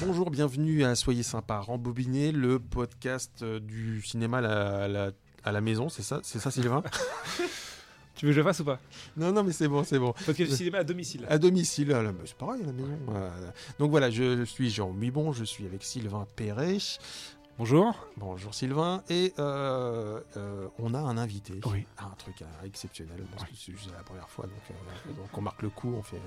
Bonjour, bienvenue à Soyez sympa, rembobiné, le podcast euh, du cinéma à la, à la- à la maison, c'est ça, c'est ça Sylvain? Tu veux que je fasse ou pas? Non, non, mais c'est bon, c'est bon. Parce que le cinéma à domicile. À domicile, à la- c'est pareil à la maison. Donc voilà, je suis Jean Mibon, je suis avec Sylvain Perret. Bonjour. Bonjour Sylvain, et euh, euh, on a un invité. Oui. Un truc euh, exceptionnel, parce que c'est juste la première fois, donc, euh, donc on marque le coup, on fait. euh,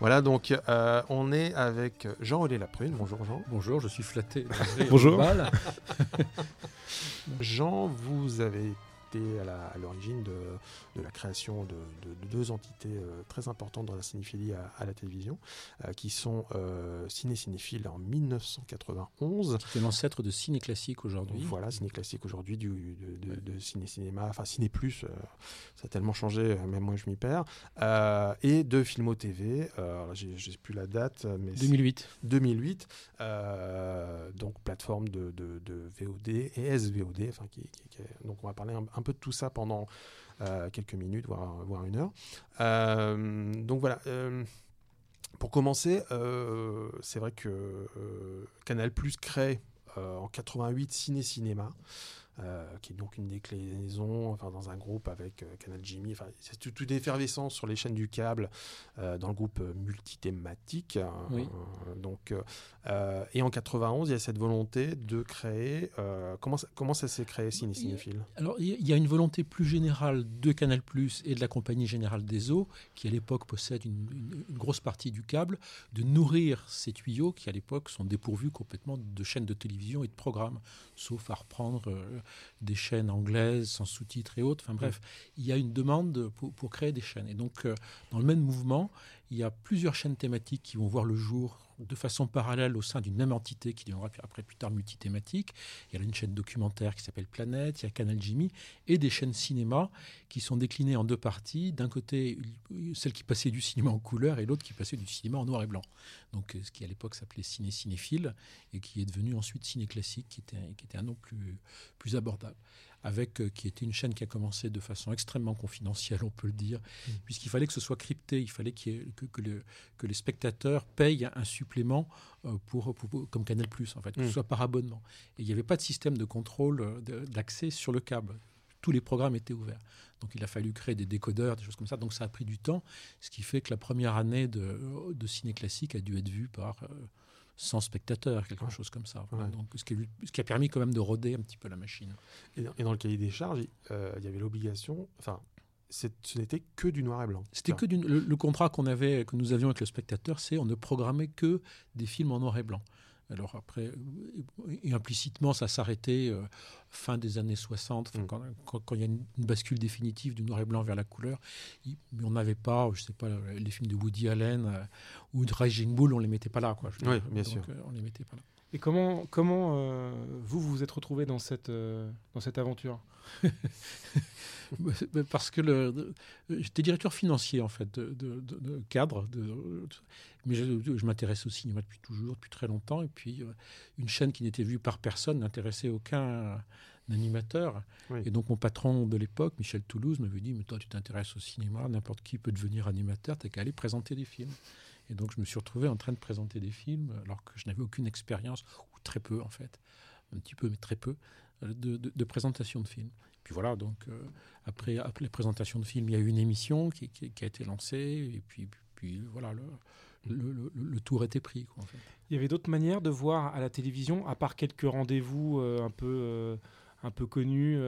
Voilà, donc euh, on est avec Jean-Olé Laprune. Bonjour Jean. Bonjour, je suis flatté. Bonjour. Jean, vous avez à l'origine de, de la création de, de- de deux entités euh, très importantes dans la cinéphilie à, à la télévision, euh, qui sont euh, Ciné Cinéphile en 1991. C'est l'ancêtre de ciné classique aujourd'hui. Voilà, ciné classique aujourd'hui, du, de, ciné cinéma, enfin ciné plus, ça a tellement changé, même moi je m'y perds. Et de Filmo TV, j'ai j'ai plus la date, mais c'est 2008. 2008, euh, donc plateforme de, VOD et SVOD, enfin qui, qui- qui est- donc on va parler un, un peu de tout ça pendant euh, quelques minutes, voire, une heure. Euh, donc voilà. euh, pour commencer, c'est vrai que Canal Plus crée en 88 Ciné Cinéma, qui est donc une déclinaison enfin, dans un groupe avec euh, Canal Jimmy. Enfin, c'est tout, toute effervescence sur les chaînes du câble euh, dans le groupe euh, multithématique. hein, Oui. euh, donc, euh, euh, et en 91, il y a cette volonté de créer. euh, comment, ça, comment ça s'est créé Ciné Cinéphile? Alors, il y a- une volonté plus générale de Canal et de la Compagnie Générale des Eaux, qui à l'époque possède une, une- une grosse partie du câble, de nourrir ces tuyaux qui à l'époque sont dépourvus complètement de chaînes de télévision et de programmes, sauf à reprendre euh, des chaînes anglaises sans sous-titres et autres. Enfin bref, il y a une demande pour, pour créer des chaînes. Et donc, euh, dans le même mouvement, il y a plusieurs chaînes thématiques qui vont voir le jour de façon parallèle au sein d'une même entité qui deviendra après plus tard multithématique. Il y a une chaîne documentaire qui s'appelle Planète, il y a Canal Jimmy et des chaînes cinéma qui sont déclinées en deux parties. D'un côté, celle qui passait du cinéma en couleur et l'autre qui passait du cinéma en noir et blanc. Donc euh, ce qui à l'époque s'appelait Ciné Cinéphile et qui est devenu ensuite Ciné Classique, qui était, qui était un nom plus, plus abordable. Avec, euh, qui était une chaîne qui a commencé de façon extrêmement confidentielle, on peut le dire, puisqu'il fallait que ce soit crypté, il fallait ait- que, que le- que les spectateurs payent un supplément euh, pour, pour- pour- comme Canal+, en fait, que Mm. ce soit par abonnement. Et il n'y avait pas de système de contrôle euh, d'accès sur le câble. Tous les programmes étaient ouverts. Donc il a fallu créer des décodeurs, des choses comme ça. Donc ça a pris du temps, ce qui fait que la première année de, de ciné classique a dû être vue par euh, 100 spectateurs, quelque Ouais. chose comme ça. Ouais. Donc, ce, qui, a- ce qui a permis quand même de roder un petit peu la machine. et, dans- et dans le cahier des charges, euh, il y avait l'obligation. Enfin, ce n'était que du noir et blanc. C'était que d'une- le, le contrat qu'on avait, que nous avions avec le spectateur, c'est on ne programmait que des films en noir et blanc. Alors après, euh, et implicitement, ça s'arrêtait euh, fin des années 60, enfin, Mm. quand, quand- quand il y a une, une bascule définitive du noir et blanc vers la couleur. Il- mais on n'avait pas, je sais pas, les films de Woody Allen euh, ou de Raging Bull, on les mettait pas là, quoi. Oui, dire. bien Donc, sûr. euh, on les mettait pas là. Et comment, comment euh, vous vous vous êtes retrouvé dans cette, euh, dans cette aventure? Bah, Parce que le- de- j'étais directeur financier en fait de, de- de- de cadre, de- de- mais je, je m'intéresse au cinéma depuis toujours, depuis très longtemps. Et puis euh, une chaîne qui n'était vue par personne n'intéressait aucun euh, animateur. Oui. Et donc mon patron de l'époque, Michel Toulouse, m'avait dit "Mais toi, tu t'intéresses au cinéma, n'importe qui peut devenir animateur, t'as qu'à aller présenter des films." Et donc je me suis retrouvé en train de présenter des films alors que je n'avais aucune expérience ou très peu en fait, un petit peu mais très peu euh, de, de- de présentation de films. Puis voilà, donc euh, après, après les présentations de films, il y a eu une émission qui, qui- qui a été lancée, et puis, puis voilà, le, le, le- le tour était pris. Quoi, en fait. Il y avait d'autres manières de voir à la télévision, à part quelques rendez-vous euh, un, peu, euh, un peu connus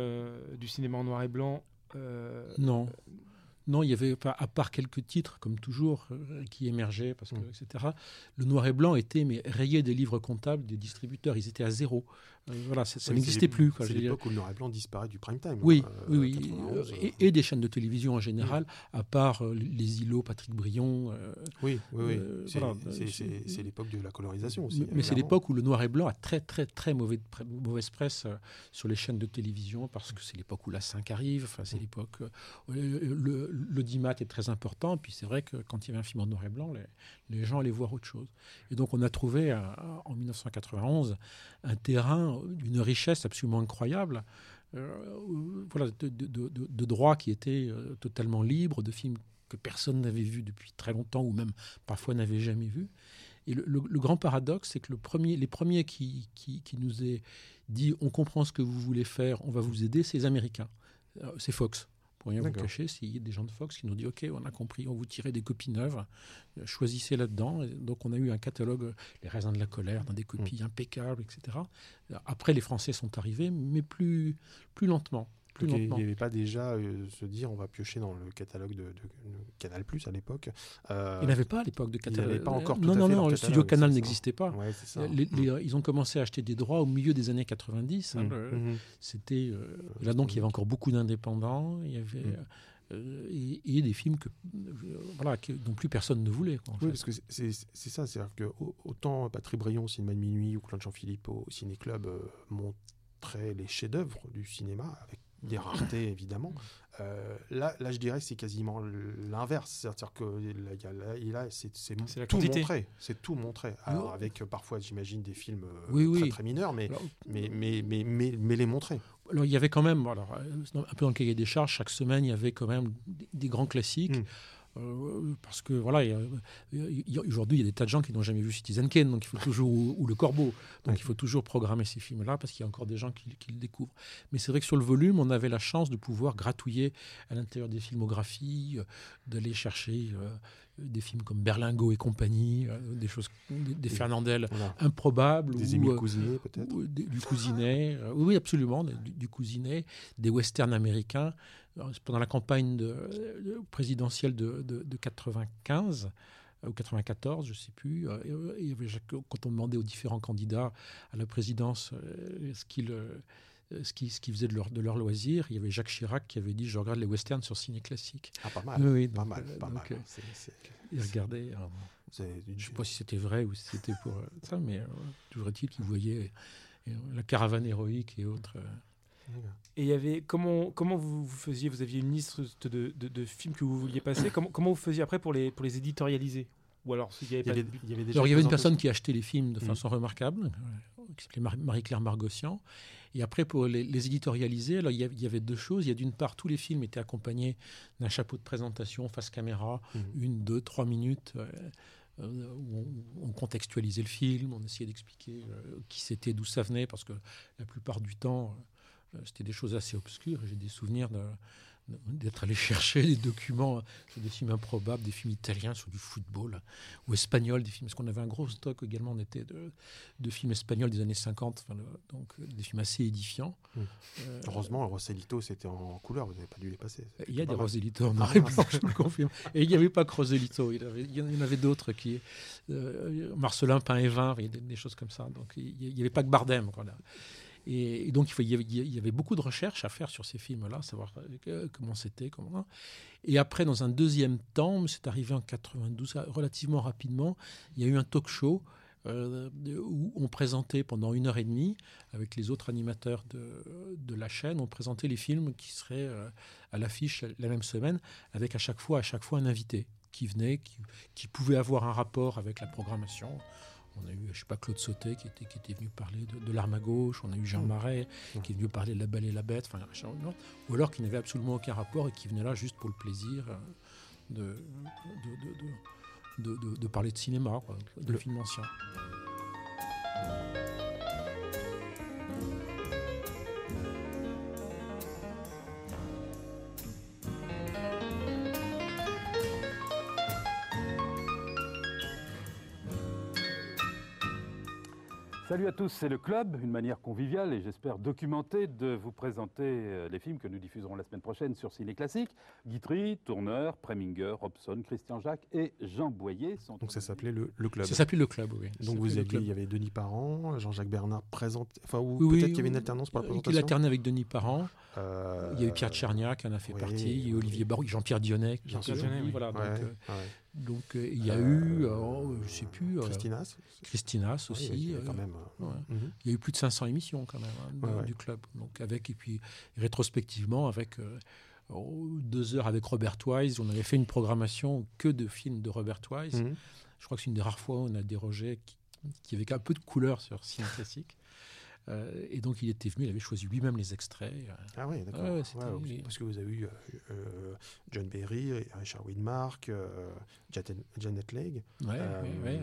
du cinéma en noir et blanc Non. Non, il y avait pas, à part quelques titres, comme toujours, euh, qui émergeaient, parce que, Mm. etc. Le noir et blanc était mais rayé des livres comptables des distributeurs. Ils étaient à zéro. Euh, voilà, ça, ça oui, n'existait plus. C'est l'époque où le noir et blanc disparaît du prime time. Oui, euh, oui, oui. 91, euh, et, et des chaînes de télévision en général, à part les îlots, Patrick Brion. Oui, oui, oui. C'est voilà, l'époque de la colorisation aussi. Mais, mais c'est l'époque où le noir et blanc a très très très mauvaise presse sur les chaînes de télévision parce que c'est l'époque où la 5 arrive. Enfin, c'est l'époque où le, le, l'audimat est très important. Puis c'est vrai que quand il y avait un film en noir et blanc, les, gens allaient voir autre chose. Et donc on a trouvé euh, en 1991 un terrain d'une richesse absolument incroyable. voilà, de, droits qui étaient totalement libres, de films que personne n'avait vus depuis très longtemps ou même parfois n'avait jamais vus. Et le, grand paradoxe, c'est que les premiers qui, nous aient dit on comprend ce que vous voulez faire, on va vous aider, c'est les Américains. C'est Fox. Pour rien vous cacher, s'il y a des gens de Fox qui nous disent Ok, on a compris, on vous tirait des copies neuves, euh, choisissez là-dedans. Donc on a eu un catalogue, Les raisins de la colère, dans des copies mm. impeccables, etc. Après, les Français sont arrivés, mais plus, plus lentement. Il n'y avait pas déjà euh, se dire on va piocher dans le catalogue de, Canal Plus à l'époque. Euh, il n'avait pas à l'époque de catalogue. Il avait pas encore non, tout non, à fait non, le studio Canal n'existait pas. Ouais, ça. ils ont commencé à acheter des droits au milieu des années 90. Hein, mmh, mmh. C'était euh, là donc il y avait encore beaucoup d'indépendants. Il y avait mmh. Euh, et, des films que, voilà, dont plus personne ne voulait. oui, parce que c'est ça, c'est-à-dire que autant Patrick Brion au cinéma de minuit ou Claude Jean-Philippe au ciné-club montraient les chefs-d'œuvre du cinéma avec des raretés évidemment. Euh, là, là, je dirais c'est quasiment l'inverse, c'est-à-dire que là, c'est tout montré, c'est tout montré. Alors avec euh, parfois, j'imagine des films euh, très, très, mineurs, mais, mais, mais, mais, mais, les montrer. Alors il y avait quand même, alors, un peu dans le cahier des charges, chaque semaine il y avait quand même des, grands classiques. Mmh. Euh, parce que voilà, aujourd'hui, il y a des tas de gens qui n'ont jamais vu Citizen Kane, donc il faut toujours ou, Le Corbeau, donc il faut toujours programmer ces films-là parce qu'il y a encore des gens qui, le découvrent. Mais c'est vrai que sur le volume, on avait la chance de pouvoir gratouiller à l'intérieur des filmographies, euh, d'aller chercher euh, des films comme Berlingo et compagnie, des choses, des, Fernandel improbables, des ou, Cousinet peut-être, du Cousinet, oui absolument, du, du Cousinet, des westerns américains pendant la campagne de, présidentielle de, de, 95 euh, ou 94, je ne sais plus. Euh, il y avait, quand on demandait aux différents candidats à la présidence euh, ce qu'ils ce qui, ce qui faisait de leur, de leur loisir. Il y avait Jacques Chirac qui avait dit Je regarde les westerns sur ciné classique. Ah, pas mal. Oui, pas mal. Pas mal. Il regardait. je ne sais pas si c'était vrai ou si c'était pour ça, mais toujours est-il qu'il voyait la caravane héroïque et autres. Et il y avait comment comment vous, faisiez Vous aviez une liste de, de, films que vous vouliez passer. comment comment vous faisiez après pour les pour les éditorialiser? Ou alors il y avait, il y avait, déjà alors, il y avait une personne qui achetait les films de mmh. façon remarquable, euh, qui s'appelait Marie-Claire Margossian. Et après, pour les, éditorialiser, alors, il, y avait, deux choses. Il y a d'une part, tous les films étaient accompagnés d'un chapeau de présentation face caméra, mmh. une, deux, trois minutes. Euh, euh, où on, contextualisait le film, on essayait d'expliquer qui c'était, d'où ça venait, parce que la plupart du temps, euh, c'était des choses assez obscures. J'ai des souvenirs d'être allé chercher des documents sur des films improbables, des films italiens sur du football ou espagnols, des films, parce qu'on avait un gros stock également, on était de, de films espagnols des années 50, donc euh, des films assez édifiants. Mmh. Euh, Heureusement, Roselito, c'était en couleur, vous n'avez pas dû les passer. Il y a des Roselito en noir et blanc, je le confirme. Et il n'y avait pas que Roselito, il, y en avait d'autres qui. Marcelin, Pain et Vin, des, choses comme ça. Donc il n'y avait pas que Bardem. Voilà. Et, donc, il, y avait, beaucoup de recherches à faire sur ces films-là, savoir euh, comment c'était, comment. Et après, dans un deuxième temps, c'est arrivé en 92, relativement rapidement, il y a eu un talk show euh, où on présentait pendant une heure et demie, avec les autres animateurs de, la chaîne, on présentait les films qui seraient euh, à l'affiche la même semaine, avec à chaque fois, un invité qui venait, qui pouvait avoir un rapport avec la programmation. On a eu, je sais pas, Claude Sautet qui était, qui était venu parler de, l'arme à gauche. On a eu Jean mmh. Marais qui est venu parler de la belle et la bête. Enfin, ou alors qui n'avait absolument aucun rapport et qui venait là juste pour le plaisir euh, de, de, parler de cinéma, de le film ancien. Salut à tous, c'est le club, une manière conviviale et j'espère documentée de vous présenter euh, les films que nous diffuserons la semaine prochaine sur Ciné Classique. Guitry, Tourneur, Preminger, Robson, Christian Jacques et Jean Boyer sont. Donc ça s'appelait le, club. Ça s'appelait le club, oui. Donc vous aviez, il y avait Denis Parent, Jean-Jacques Bernard présente, enfin ou peut-être qu'il y avait une alternance pour la présentation. Il alternait avec Denis Parent. Euh, il y a eu Pierre Tcherniak qui en a fait partie, il y a eu Olivier Barou, Jean-Pierre Dionnet. Jean-Pierre voilà. donc, euh, donc euh, il y a eu, oh, je ne sais plus. Christinas. Christinas aussi. quand même. Il y a eu plus de 500 émissions quand même hein, du club. Donc avec et puis rétrospectivement avec oh, deux heures avec Robert Wise, on avait fait une programmation que de films de Robert Wise. Mhm. Je crois que c'est une des rares fois où on a dérogé qui, qui avait un peu de couleur sur cinéma classique. Euh, et donc il était venu, il avait choisi lui-même les extraits. Ah oui, d'accord. Ouais, Ouais, c'était- ouais, parce que vous avez eu euh, euh, John Berry, Richard Widmark, euh, Janet, Janet Leigh. Ouais, Euh, ouais, ouais, ouais.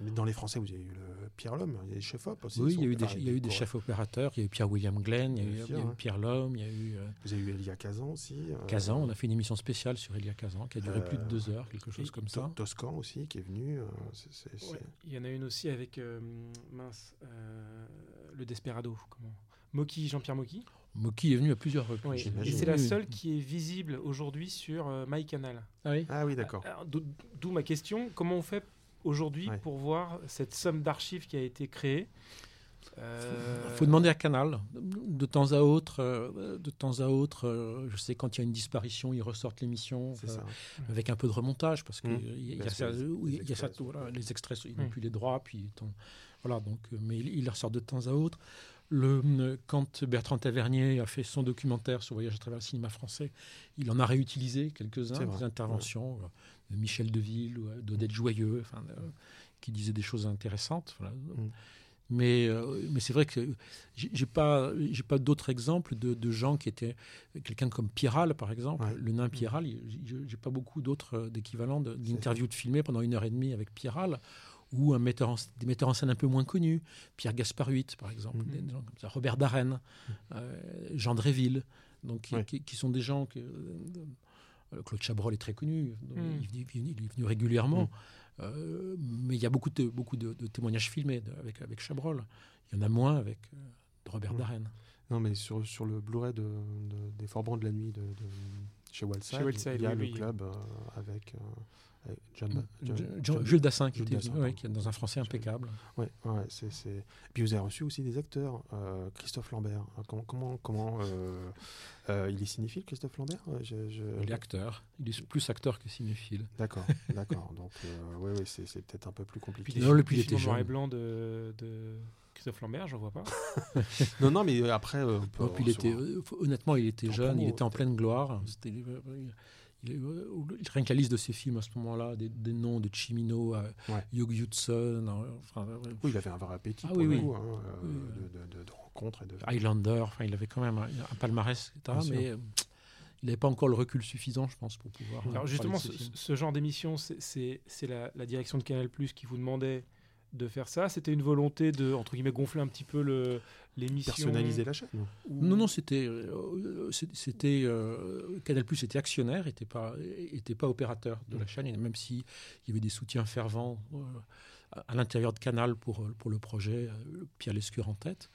mais Dans les Français, vous avez eu le Pierre Lhomme, il y a des chefs-op aussi. Oui, il y a eu des, il y a eu avec des chefs opérateurs, il y a eu Pierre-William Glenn, il y a eu, Bien sûr, il y a eu hein. Pierre Lhomme, il y a eu euh, Vous avez eu Elia Kazan aussi. euh, Kazan, on a fait une émission spéciale sur Elia Kazan qui a duré plus de Euh, deux heures, quelque chose comme ça. Toscan aussi, qui est venu. euh. Il y en a une aussi avec euh, mince, euh, le Desperado. Comment Moki, Jean-Pierre Moki. Moki est venu à plusieurs reprises. Oui. Et c'est la seule qui est visible aujourd'hui sur euh, MyCanal. Ah oui Ah oui, d'accord. D'où ma question comment on fait aujourd'hui Ouais. pour voir cette somme d'archives qui a été créée? Il Euh, faut demander à Canal. De temps à autre, euh, de temps à autre, euh, je sais quand il y a une disparition, ils ressortent l'émission euh, ça. avec un peu de remontage parce que Mmh. il y a- ça- les- oui, les il y a ça- extraits sont- voilà, les extraits, ils n'ont Mmh. plus les droits, puis ton- voilà donc, euh, mais il, il ressort de temps à autre. Le, euh, quand Bertrand Tavernier a fait son documentaire sur Voyage à travers le cinéma français, il en a réutilisé quelques-uns, des interventions de Michel Deville, d'Odette Joyeux, enfin, euh, qui disaient des choses intéressantes. voilà. Mmh. Mais, euh, mais c'est vrai que j'ai pas, j'ai pas d'autres exemples de, de gens qui étaient quelqu'un comme Piral par exemple, Ouais. le nain Piral. J'ai pas beaucoup d'autres d'équivalents de- d'interviews de filmées pendant une heure et demie avec Piral ou un metteur en, des metteurs en scène un peu moins connus, Pierre Gasparuit par exemple, Mhm. des gens comme ça, Robert Darren, euh, Jean Dréville, donc qui, Ouais. qui- qui sont des gens que euh, Claude Chabrol est très connu, donc Mhm. il, est venu- il est venu régulièrement. Euh, mais il y a beaucoup de, beaucoup de, de témoignages filmés de- avec, avec Chabrol. Il y en a moins avec euh, Robert. Darren. Non, mais sur, sur le Blu-ray de, de- des Forbans de la nuit de, de- chez Wildside, il y a oui, le oui. club euh, avec, euh, avec John, Jean- John- Jean- John- Jules Dassin qui, Jules était, Dassin, qui est dans un français impeccable. Ouais, c'est, c'est- Puis vous avez reçu aussi des acteurs. euh, Christophe Lambert. Comment, comment, comment euh, euh, il est cinéphile, Christophe Lambert? Euh, je- je- Il est acteur. Il est plus acteur que cinéphile. D'accord, d'accord. Donc, euh, ouais, ouais, c'est, peut-être un peu plus compliqué. Non, le films était en noir et jeune. blanc de, de Christophe Lambert, j'en vois pas. Non, non, mais après, euh, on peut Oh, puis il était, recevoir- euh, faut- honnêtement, il était En jeune, promo, il était en pleine gloire. C'était, euh, euh, rien que la liste de ses films à ce moment-là, des, des noms de Chimino, à Ouais. Hugh Hudson, euh, enfin, euh, Oui, il avait un vrai appétit Ah pour oui, le oui. coup, hein, euh, Oui, de, de- de- de rencontres et de. Highlander, enfin, il avait quand même un, un palmarès, etc. Bien. Mais euh, il n'avait pas encore le recul suffisant, je pense, pour pouvoir. euh, Alors justement, ce, genre d'émission, c'est la, la direction de Canal Plus qui vous demandait de faire ça. C'était une volonté de entre guillemets gonfler un petit peu le l'émission. Personnaliser la chaîne. non ou- Non, non, c'était. euh, c'était euh, Canal Plus était actionnaire, n'était pas, était pas opérateur de la chaîne, et même s'il y avait des soutiens fervents euh, à- à l'intérieur de Canal pour, pour le projet, Pierre Lescure en tête,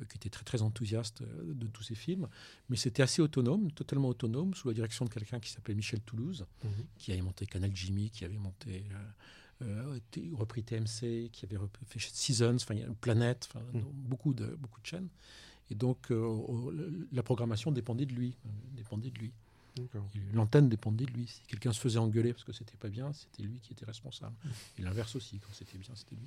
euh, qui était très, très enthousiaste de tous ces films. Mais c'était assez autonome, totalement autonome, sous la direction de quelqu'un qui s'appelait Michel Toulouse, Mhm. qui avait monté Canal Jimmy, qui avait monté. Euh, repris TMC, qui avait fait Seasons, enfin, Planète, enfin, Mm. beaucoup, de, beaucoup de chaînes. Et donc, euh, la programmation dépendait de lui. euh, dépendait de lui. L'antenne dépendait de lui. Si quelqu'un se faisait engueuler parce que c'était pas bien, c'était lui qui était responsable. Et l'inverse aussi, quand c'était bien, c'était lui.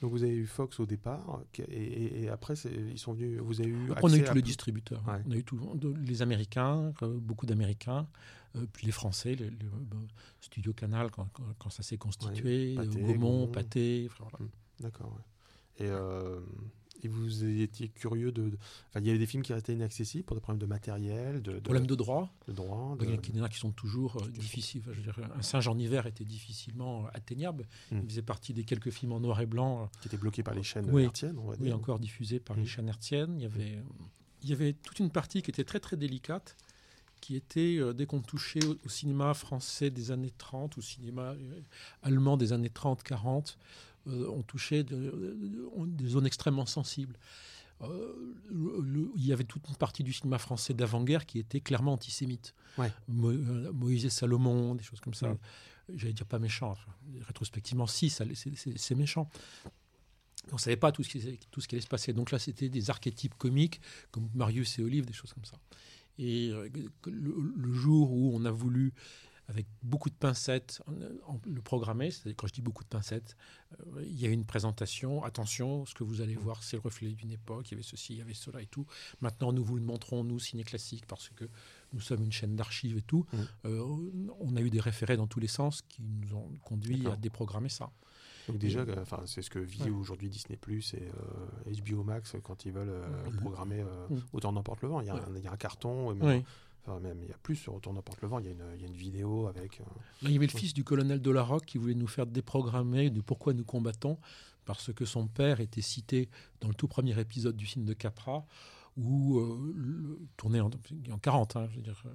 Donc vous avez eu Fox au départ, et, après ils sont venus. Vous avez eu. Après, on a eu tous les distributeurs. Ouais. On a eu tout, les Américains, euh, beaucoup d'Américains, euh, puis les Français, le, le- le Studio Canal, quand, quand- quand ça s'est constitué, Ouais, Pathé, euh, Gaumont, Gaumont. Pathé. voilà. D'accord. ouais. Et, euh, et vous étiez curieux de. de- Enfin, il y avait des films qui restaient inaccessibles pour des problèmes de matériel, de, de, Problème de droit. de droit. Il y en a de- qui- il y en a qui sont toujours euh, difficiles. Enfin, je veux dire, un singe en hiver était difficilement atteignable. Mm. Il faisait partie des quelques films en noir et blanc, euh, qui étaient bloqués par les chaînes Oui. hertziennes, on va oui, encore diffusés par Mm. les chaînes hertziennes. Il y, avait, il y avait toute une partie qui était très très délicate, qui était, euh, dès qu'on touchait au, au cinéma français des années 30, au cinéma euh, allemand des années 30-40, euh, on touchait de- de- de- des zones extrêmement sensibles. Euh, le- le- il y avait toute une partie du cinéma français d'avant-guerre qui était clairement antisémite. Ouais. Mo- euh, Moïse et Salomon, des choses comme ça. Mm. J'allais dire pas méchant. enfin, rétrospectivement, si, c'est- méchant. On ne savait pas tout ce, qui, tout ce qui allait se passer. Donc là, c'était des archétypes comiques comme Marius et Olive, des choses comme ça. Et euh, le jour où on a voulu, avec beaucoup de pincettes, en- en- le programmer, c'est-à-dire quand je dis beaucoup de pincettes, euh, il y a une présentation, attention, ce que vous allez voir, c'est le reflet d'une époque, il y avait ceci, il y avait cela et tout. Maintenant, nous vous le montrons, nous, ciné classique, parce que nous sommes une chaîne d'archives et tout. Mm. Euh, on a eu des référés dans tous les sens qui nous ont conduit à déprogrammer ça. Donc déjà, euh, enfin, c'est ce que vit Ouais. aujourd'hui Disney Plus et euh, HBO Max quand ils veulent euh, Mhm. programmer euh. Autant n'emporte le vent. Il y, a Ouais. un, il y a un carton, et même. Enfin, même il y a plus sur Autant n'emporte le vent. Il y a une, il y a une vidéo avec. euh, il y avait le fils du colonel de la Roque qui voulait nous faire déprogrammer de pourquoi nous combattons, parce que son père était cité dans le tout premier épisode du film de Capra, où euh, le- tourné en, en 40, hein, je veux dire, euh,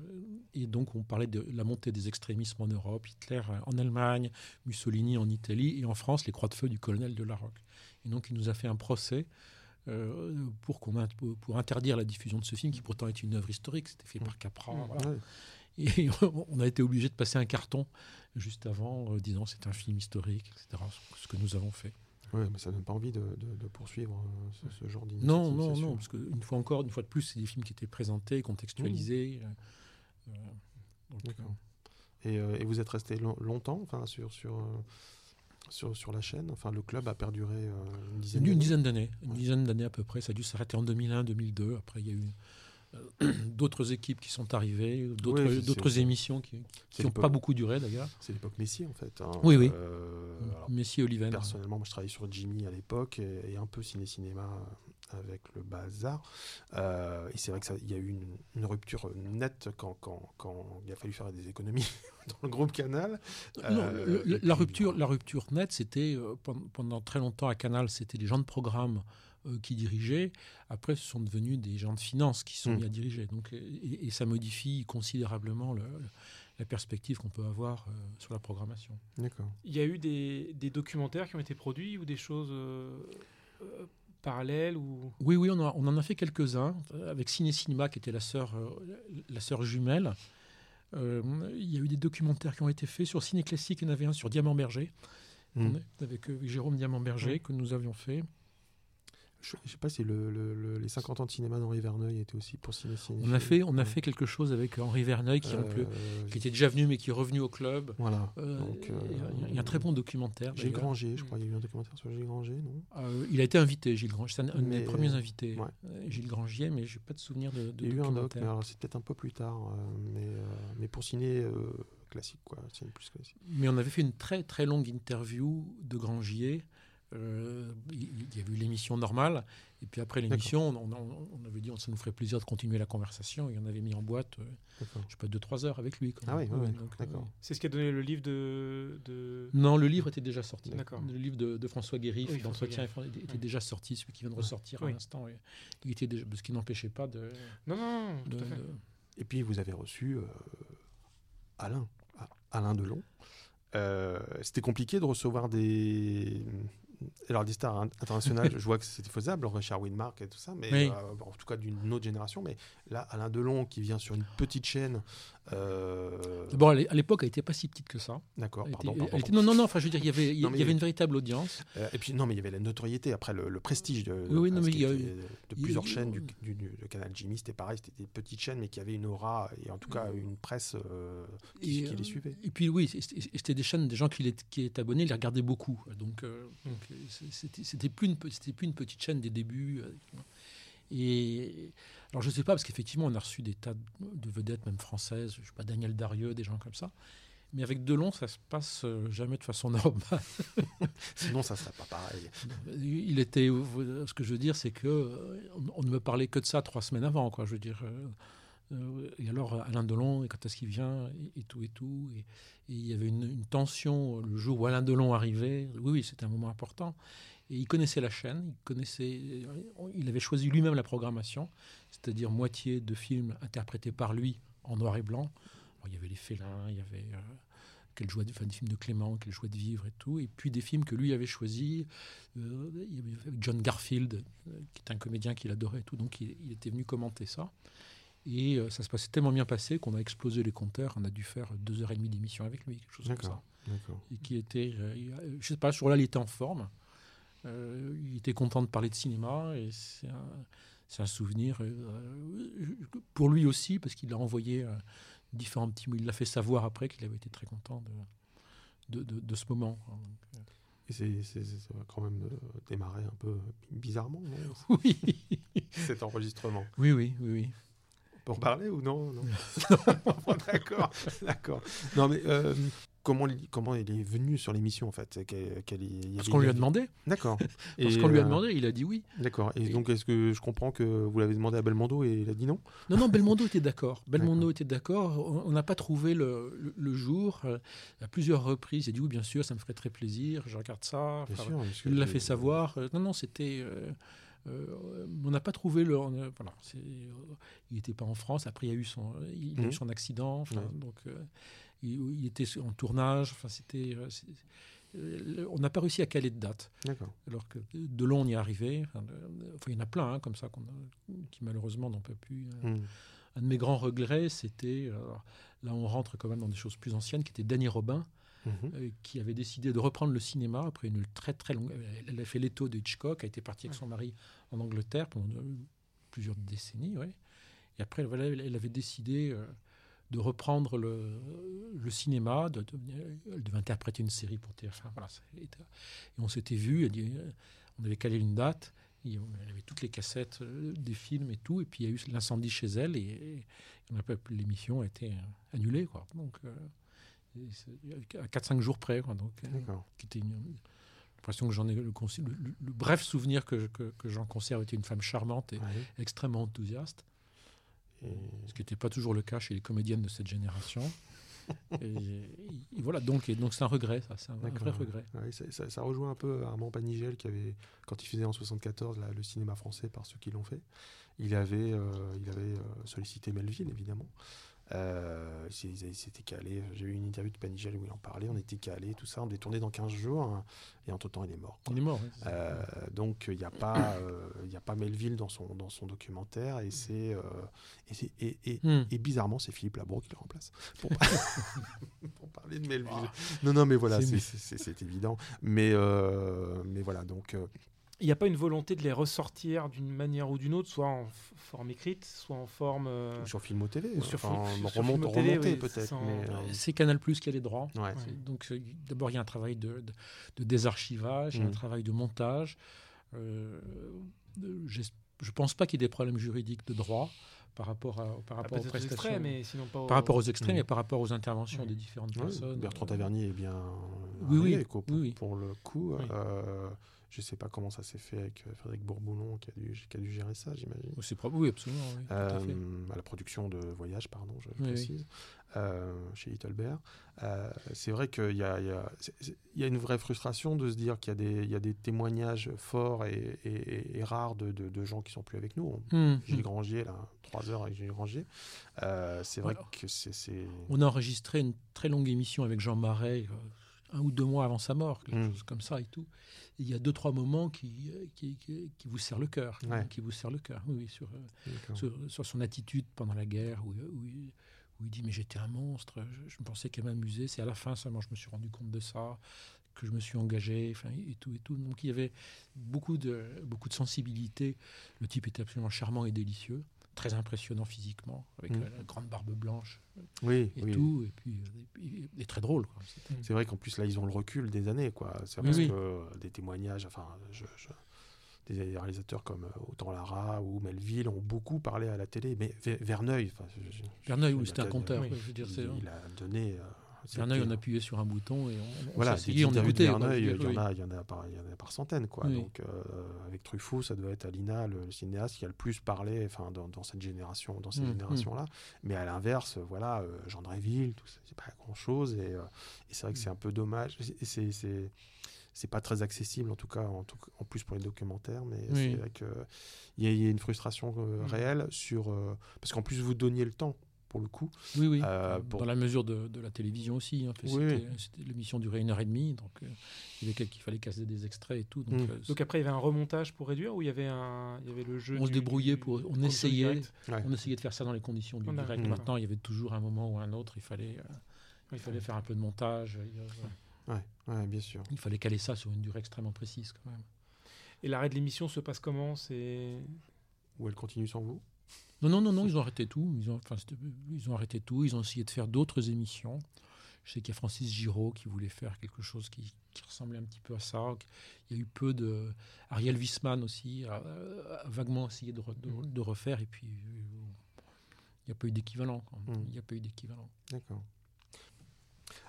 et donc on parlait de la montée des extrémismes en Europe, Hitler en Allemagne, Mussolini en Italie, et en France les croix de feu du colonel de la Roque. Et donc il nous a fait un procès. Euh, pour, pour interdire la diffusion de ce film qui pourtant est une œuvre historique, c'était fait par Capra. Mmh. voilà. ouais. Et on a été obligé de passer un carton juste avant, euh, disant c'est un film historique, etc. Ce que nous avons fait. Ouais, mais ça donne pas envie de, de- de poursuivre euh, ce, ce genre d'initiative. Non, non, non, parce qu'une fois encore, une fois de plus, c'est des films qui étaient présentés, contextualisés. euh, donc, D'accord. Et, euh, et vous êtes resté long- longtemps enfin, sur, sur, sur, sur la chaîne enfin, Le club a perduré euh, une dizaine une, d'années. dizaine d'années, une Ouais. dizaine d'années à peu près. Ça a dû s'arrêter en 2001, 2002. Après, il y a eu euh, d'autres équipes qui sont arrivées, d'autres Oui, d'autres émissions qui n'ont pas beaucoup duré d'ailleurs. C'est l'époque Messi, en fait. hein. Oui, oui. Euh, alors, Messi Oliven. Personnellement, moi, je travaillais sur Jimmy à l'époque et, et un peu ciné-cinéma euh, avec le bazar. Euh, et c'est vrai qu'il y a eu une, une rupture nette quand, quand, quand il a fallu faire des économies dans le groupe Canal. Non, Euh, le- le- et la rupture, la rupture nette, c'était euh, pendant, pendant très longtemps à Canal, c'était les gens de programme euh, qui dirigeaient. Après, ce sont devenus des gens de finance qui sont Mm. mis à diriger. Donc, et, et ça modifie considérablement le- le- la perspective qu'on peut avoir euh, sur la programmation. D'accord. Il y a eu des, des documentaires qui ont été produits ou des choses euh, parallèles ou? Oui, oui, on, a- on en a fait quelques-uns euh, avec Ciné Cinéma, qui était la sœur, euh, la sœur jumelle. Euh, il y a eu des documentaires qui ont été faits sur Ciné Classique. Il y en avait un sur Diamant Berger, Hmm. avec Jérôme Diamant Berger, que nous avions fait. Je ne sais pas si le, le- le- les 50 ans de cinéma d'Henri Verneuil étaient aussi pour ciné. On a fait, on a fait quelque chose avec Henri Verneuil, qui, Euh, qui était déjà venu, mais qui est revenu au club. Voilà. Euh, Donc, euh, il y a un très bon documentaire. Gilles. Granger, je crois. Il y a eu un documentaire sur Gilles Granger, non? Euh, il a été invité, Gilles Granger. C'est un, un de mes Mais- premiers invités, ouais. euh, Gilles Grangier, mais je n'ai pas de souvenir de, de Il y a eu un doc, mais alors c'est peut-être un peu plus tard. euh, mais, euh, mais pour ciné euh, classique, quoi. Ciné plus classique. Mais on avait fait une très très longue interview de Grangier. Euh, il y avait eu l'émission normale, et puis après l'émission, on, on- on avait dit on ça nous ferait plaisir de continuer la conversation, et on avait mis en boîte, euh, je sais pas, deux trois heures avec lui. quand Ah même. oui, d'accord. euh, c'est ce qui a donné le livre de, de... Non, le livre était déjà sorti. Le livre de, de François Guéry, Oui, d'entretien, était Oui. déjà sorti, celui qui vient de ressortir Oui. à l'instant. et Il était déjà, ce qui n'empêchait pas de. Non, non, non, de- tout à fait. de- Et puis vous avez reçu euh, Alain, A- Alain Delon. Euh, C'était compliqué de recevoir des. Alors des stars in- internationales, je vois que c'était faisable, Richard Widmark et tout ça, mais Oui. euh, en tout cas d'une autre génération. Mais là, Alain Delon qui vient sur une petite chaîne. Euh, D'abord, à l'é- à l'époque, elle n'était pas si petite que ça. D'accord, pardon. était- non, non, non, enfin, je veux dire, il y avait, il y Non, mais il y avait avait- une véritable audience. Euh, et puis non, mais il y avait la notoriété, après le, le prestige de, Oui, oui, non, parce mais qu'il il y a était eu- de il y a plusieurs eu- chaînes du, du- du- de Canal Jimmy, c'était pareil, c'était des petites chaînes, mais qui avaient une aura et en tout cas une presse euh, qui, Et, qui les suivait. Et puis oui, c'était des chaînes, des gens qui, les- qui étaient abonnés, les regardaient beaucoup. Donc, Mm. donc, c'était plus, une plus une petite chaîne des débuts. Et alors je sais pas, parce qu'effectivement, on a reçu des tas de- de vedettes, même françaises, je sais pas, Daniel Darieux, des gens comme ça. Mais avec Delon, ça se passe euh, jamais de façon normale. Sinon, ça serait pas pareil. Il était, ce que je veux dire, c'est que euh, on, ne me parlait que de ça trois semaines avant, quoi. Je veux dire. euh, euh, et alors Alain Delon, et quand est-ce qu'il vient, et, et tout et tout. Et, et il y avait une, une tension le jour où Alain Delon arrivait. Oui, oui, c'était un moment important. Et il connaissait la chaîne, il connaissait, il avait choisi lui-même la programmation, c'est-à-dire moitié de films interprétés par lui en noir et blanc. Alors, il y avait les félins, il y avait euh, quelle joie de, enfin, des films de Clément, quelle joie de vivre et tout, et puis des films que lui avait choisis. Euh, il y avait John Garfield, euh, qui est un comédien qu'il adorait et tout, donc il, il était venu commenter ça. Et euh, ça se passait tellement bien passé qu'on a explosé les compteurs. On a dû faire deux heures et demie d'émission avec lui, quelque chose comme ça. Et qui était, euh, je sais pas, ce jour-là, il était en forme. Euh, il était content de parler de cinéma et c'est un, souvenir euh, euh, pour lui aussi parce qu'il a envoyé euh, différents petits mots. Il l'a fait savoir après qu'il avait été très content de, de, de- de ce moment. Et c'est, c'est- c'est- ça va quand même démarrer un peu bizarrement, non, Oui, cet enregistrement. oui, oui, oui. oui. On peut en parler ou non, D'accord, d'accord. Non, mais comment, comment il est venu sur l'émission en fait Quel- quel- il Parce qu'on lui a demandé. D'accord. Parce qu'on lui a demandé, il a dit oui. D'accord. Et Et- donc, est-ce que je comprends que vous l'avez demandé à Belmondo et il a dit non Non, non, Belmondo était d'accord. Belmondo était d'accord. On- n'a pas trouvé le, le- le jour. euh, à plusieurs reprises, il a dit oui, bien sûr, ça me ferait très plaisir. Je regarde ça. Bien Enfin, sûr. Il l'a fait savoir. Euh, Non, non, c'était. euh, euh, on n'a pas trouvé le. on voilà, il n'était pas en France. Après, il y a eu son, il a eu son accident. enfin, Ouais. Donc, euh, il, il était en tournage. Enfin, c'était. euh, euh, on n'a pas réussi à caler de date. Alors que Delon y est arrivé. Enfin, il y en a plein hein, comme ça a- qui malheureusement n'ont pas pu. euh, Hmm. Un de mes grands regrets, c'était. Là, on rentre quand même dans des choses plus anciennes, qui était Danny Robin, Mhm. euh, qui avait décidé de reprendre le cinéma après une très très longue. Elle a fait l'étau de Hitchcock, a été partie avec son mari en Angleterre pendant plusieurs décennies, ouais. Et après, voilà, elle elle avait décidé euh, de reprendre le, le cinéma, de, de- elle devait interpréter une série pour TF1. Voilà, et on s'était vu, on avait calé une date. et on- elle avait toutes les cassettes euh, des films et tout, et puis il y a eu l'incendie chez elle, et, et on l'émission a été annulée, quoi. Donc, euh, à 4-5 jours près, quoi. Donc, euh, D'accord. qui était une j'ai l'impression que j'en ai le, bref souvenir que, je- que, que j'en conserve était une femme charmante et Ouais. extrêmement enthousiaste, ce qui n'était pas toujours le cas chez les comédiennes de cette génération. et, et voilà, donc et donc c'est un regret, ça, c'est un, vrai regret. Ouais, ça, ça- ça rejoint un peu Armand Panigel qui avait, quand il faisait en 74 là, le cinéma français par ceux qui l'ont fait, il avait, euh, il avait euh, sollicité Melville évidemment. Euh, il il s'était calé. J'ai eu une interview de Panigel où il en parlait. On était calé, tout ça. On est tourné dans 15 jours hein, et entre temps il est mort. quoi. Il est mort. Euh, donc il n'y a pas, euh, y a pas Melville dans son dans son documentaire et c'est euh, et, c'est- et, et- Hmm. et bizarrement, c'est Philippe Labro qui le remplace. Pour, pour parler de Melville. Non, non, mais voilà, c'est évident. Mais, euh, mais voilà, donc. Euh, Il n'y a pas une volonté de les ressortir d'une manière ou d'une autre, soit en forme écrite, soit en forme. euh, sur Film au TV, ou sur enfin, Film- sur remonte, Film oui, peut-être. sans- euh, C'est Canal Plus qui a les droits. ouais. Donc c'est- d'abord il y a un travail de, de, de désarchivage, il y a un Mm. travail de montage. Euh, je ne pense pas qu'il y ait des problèmes juridiques de droit par rapport, à, par ah, rapport aux prestations. extraits, mais sinon pas. Par rapport aux extraits, Mm. mais par rapport aux interventions Oui. des différentes personnes. Bertrand euh, Tavernier est bien Oui, oui, arrivé, quoi, pour, oui, oui. pour le coup. Oui. euh, je sais pas comment ça s'est fait avec euh, Frédéric Bourboulon qui a dû, qui a dû gérer ça, j'imagine. oui, absolument. oui, tout à fait. Euh, à la production de Voyage, pardon, je oui. précise, euh, chez Little Bear. Euh, c'est vrai qu'il y a, y, y une vraie frustration de se dire qu'il y a des, il y a des témoignages forts et, et- et rares de, de- de gens qui sont plus avec nous. Mm, Gilles. Grangier, là, trois heures avec Gilles Grangier. C'est vrai Alors, que c'est. On a enregistré une très longue émission avec Jean Marais un ou deux mois avant sa mort, quelque Mm. chose comme ça et tout. Et il y a deux trois moments qui, euh, qui, qui, qui vous serrent le cœur, Ouais. qui vous serrent le cœur. Oui, sur, euh, sur, sur son attitude pendant la guerre, où, où il, où il dit mais j'étais un monstre, je, je pensais qu'à m'amuser. C'est à la fin seulement je me suis rendu compte de ça, que je me suis engagé, enfin et tout et tout. Donc il y avait beaucoup de beaucoup de sensibilité. Le type était absolument charmant et délicieux, très impressionnant physiquement, avec Mm. la, grande barbe blanche Oui, et oui. tout, et puis, et puis- et très drôle. C'est vrai qu'en plus, là, ils ont le recul des années, quoi. C'est parce oui. que euh, des témoignages, enfin, je- je- des réalisateurs comme euh, Autant Lara ou Melville ont beaucoup parlé à la télé, mais Ver- Verneuil, enfin, je- je- Verneuil, oui, a un conteur. oui. quoi, je veux dire, Il, c'est- il a donné. euh, Verneuil, c'était- on appuyait sur un bouton et on, Voilà, s'asseyait, on écoutait. il y, en a, il, y en a par, il y en a par centaines. Quoi. Oui. Donc, euh, avec Truffaut, ça doit être Alina, le, le cinéaste, qui a le plus parlé enfin, dans, dans cette génération, dans ces Mm, générations-là. Mais à l'inverse, voilà, euh, Jean Dréville, tout ça, c'est pas grand-chose. Et, euh, et c'est vrai que c'est un peu dommage. C'est, c'est, c'est pas très accessible, en tout cas, en, tout- en plus pour les documentaires. Mais Oui. c'est vrai qu'il y, a- il y a une frustration euh, Mm. réelle sur. euh, parce qu'en plus, vous donniez le temps, pour le coup. Oui, oui. Euh, Dans la mesure de, de la télévision aussi. hein, Oui, c'était- L'émission durait une heure et demie, donc euh, il y avait qu'il fallait casser des extraits et tout. Donc, Mm. euh, Donc après, il y avait un remontage pour réduire ou il y avait, un, il y avait le jeu On se débrouillait du- pour- on essayait. Ouais. on essayait de faire ça dans les conditions du On direct. Mm. Maintenant, il y avait toujours un moment ou un autre, il fallait, euh, il fallait faire un peu de montage. Il, Ouais, ouais, bien sûr. il fallait caler ça sur une durée extrêmement précise quand même. Et l'arrêt de l'émission se passe comment? C'est Ou elle continue sans vous? Non, non, non, non, ils ont arrêté tout. Ils ont, enfin, ils ont arrêté tout. Ils ont essayé de faire d'autres émissions. Je sais qu'il y a Francis Giraud qui voulait faire quelque chose qui, qui ressemblait un petit peu à ça. Il y a eu peu de. Ariel Wiesman aussi a, a vaguement essayé de, re- de- de refaire. Et puis, il n'y a pas eu d'équivalent. Mm. Il n'y a pas eu d'équivalent. D'accord.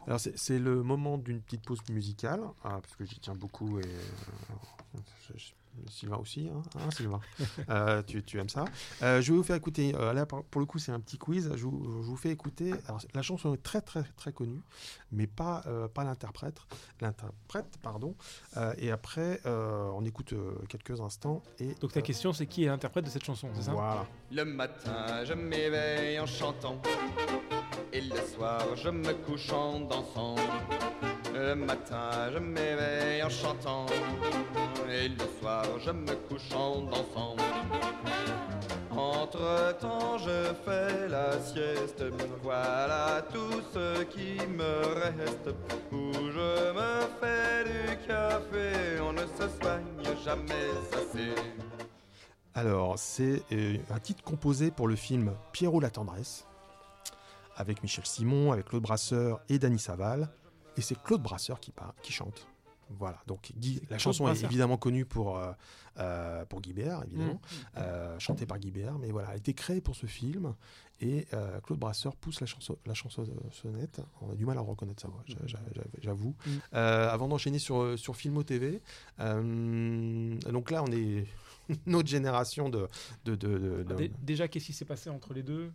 Alors c'est le moment d'une petite pause musicale, ah, parce que j'y tiens beaucoup et euh, je- Sylvain aussi, hein, hein, Sylvain Euh, tu, tu aimes ça Euh, Je vais vous faire écouter, euh, là pour le coup c'est un petit quiz, je vous, je vous fais écouter, alors la chanson est très très très connue, mais pas, euh, pas l'interprète, l'interprète pardon, Euh, et après euh, on écoute euh, quelques instants et... Donc ta question, c'est qui est l'interprète de cette chanson, c'est ça? Voilà. Le matin, je m'éveille en chantant. Et le soir, je me couche en dansant. Le matin, je m'éveille en chantant. Et le soir, je me couche en dansant. Entre-temps, je fais la sieste. Voilà tout ce qui me reste. Où je me fais du café. On ne se soigne jamais assez. Alors, c'est euh, un titre composé pour le film Pierrot la tendresse, avec Michel Simon, avec Claude Brasseur et Dany Saval. Et c'est Claude Brasseur qui, chante. Voilà, donc Guy- la chanson est évidemment connue pour, euh, euh, pour Guy Béard, évidemment, euh, chantée par Guy Béard, mais voilà, elle a été créée pour ce film. Et euh, Claude Brasseur pousse la, chanson, la chansonnette. On a du mal à reconnaître sa voix, j'a- j'a- j'a- j'avoue. Mm. Euh, avant d'enchaîner sur, sur Filmo TV, euh, donc là, on est notre génération de. de, de- de- de- Dé- Déjà, qu'est-ce qui s'est passé entre les deux?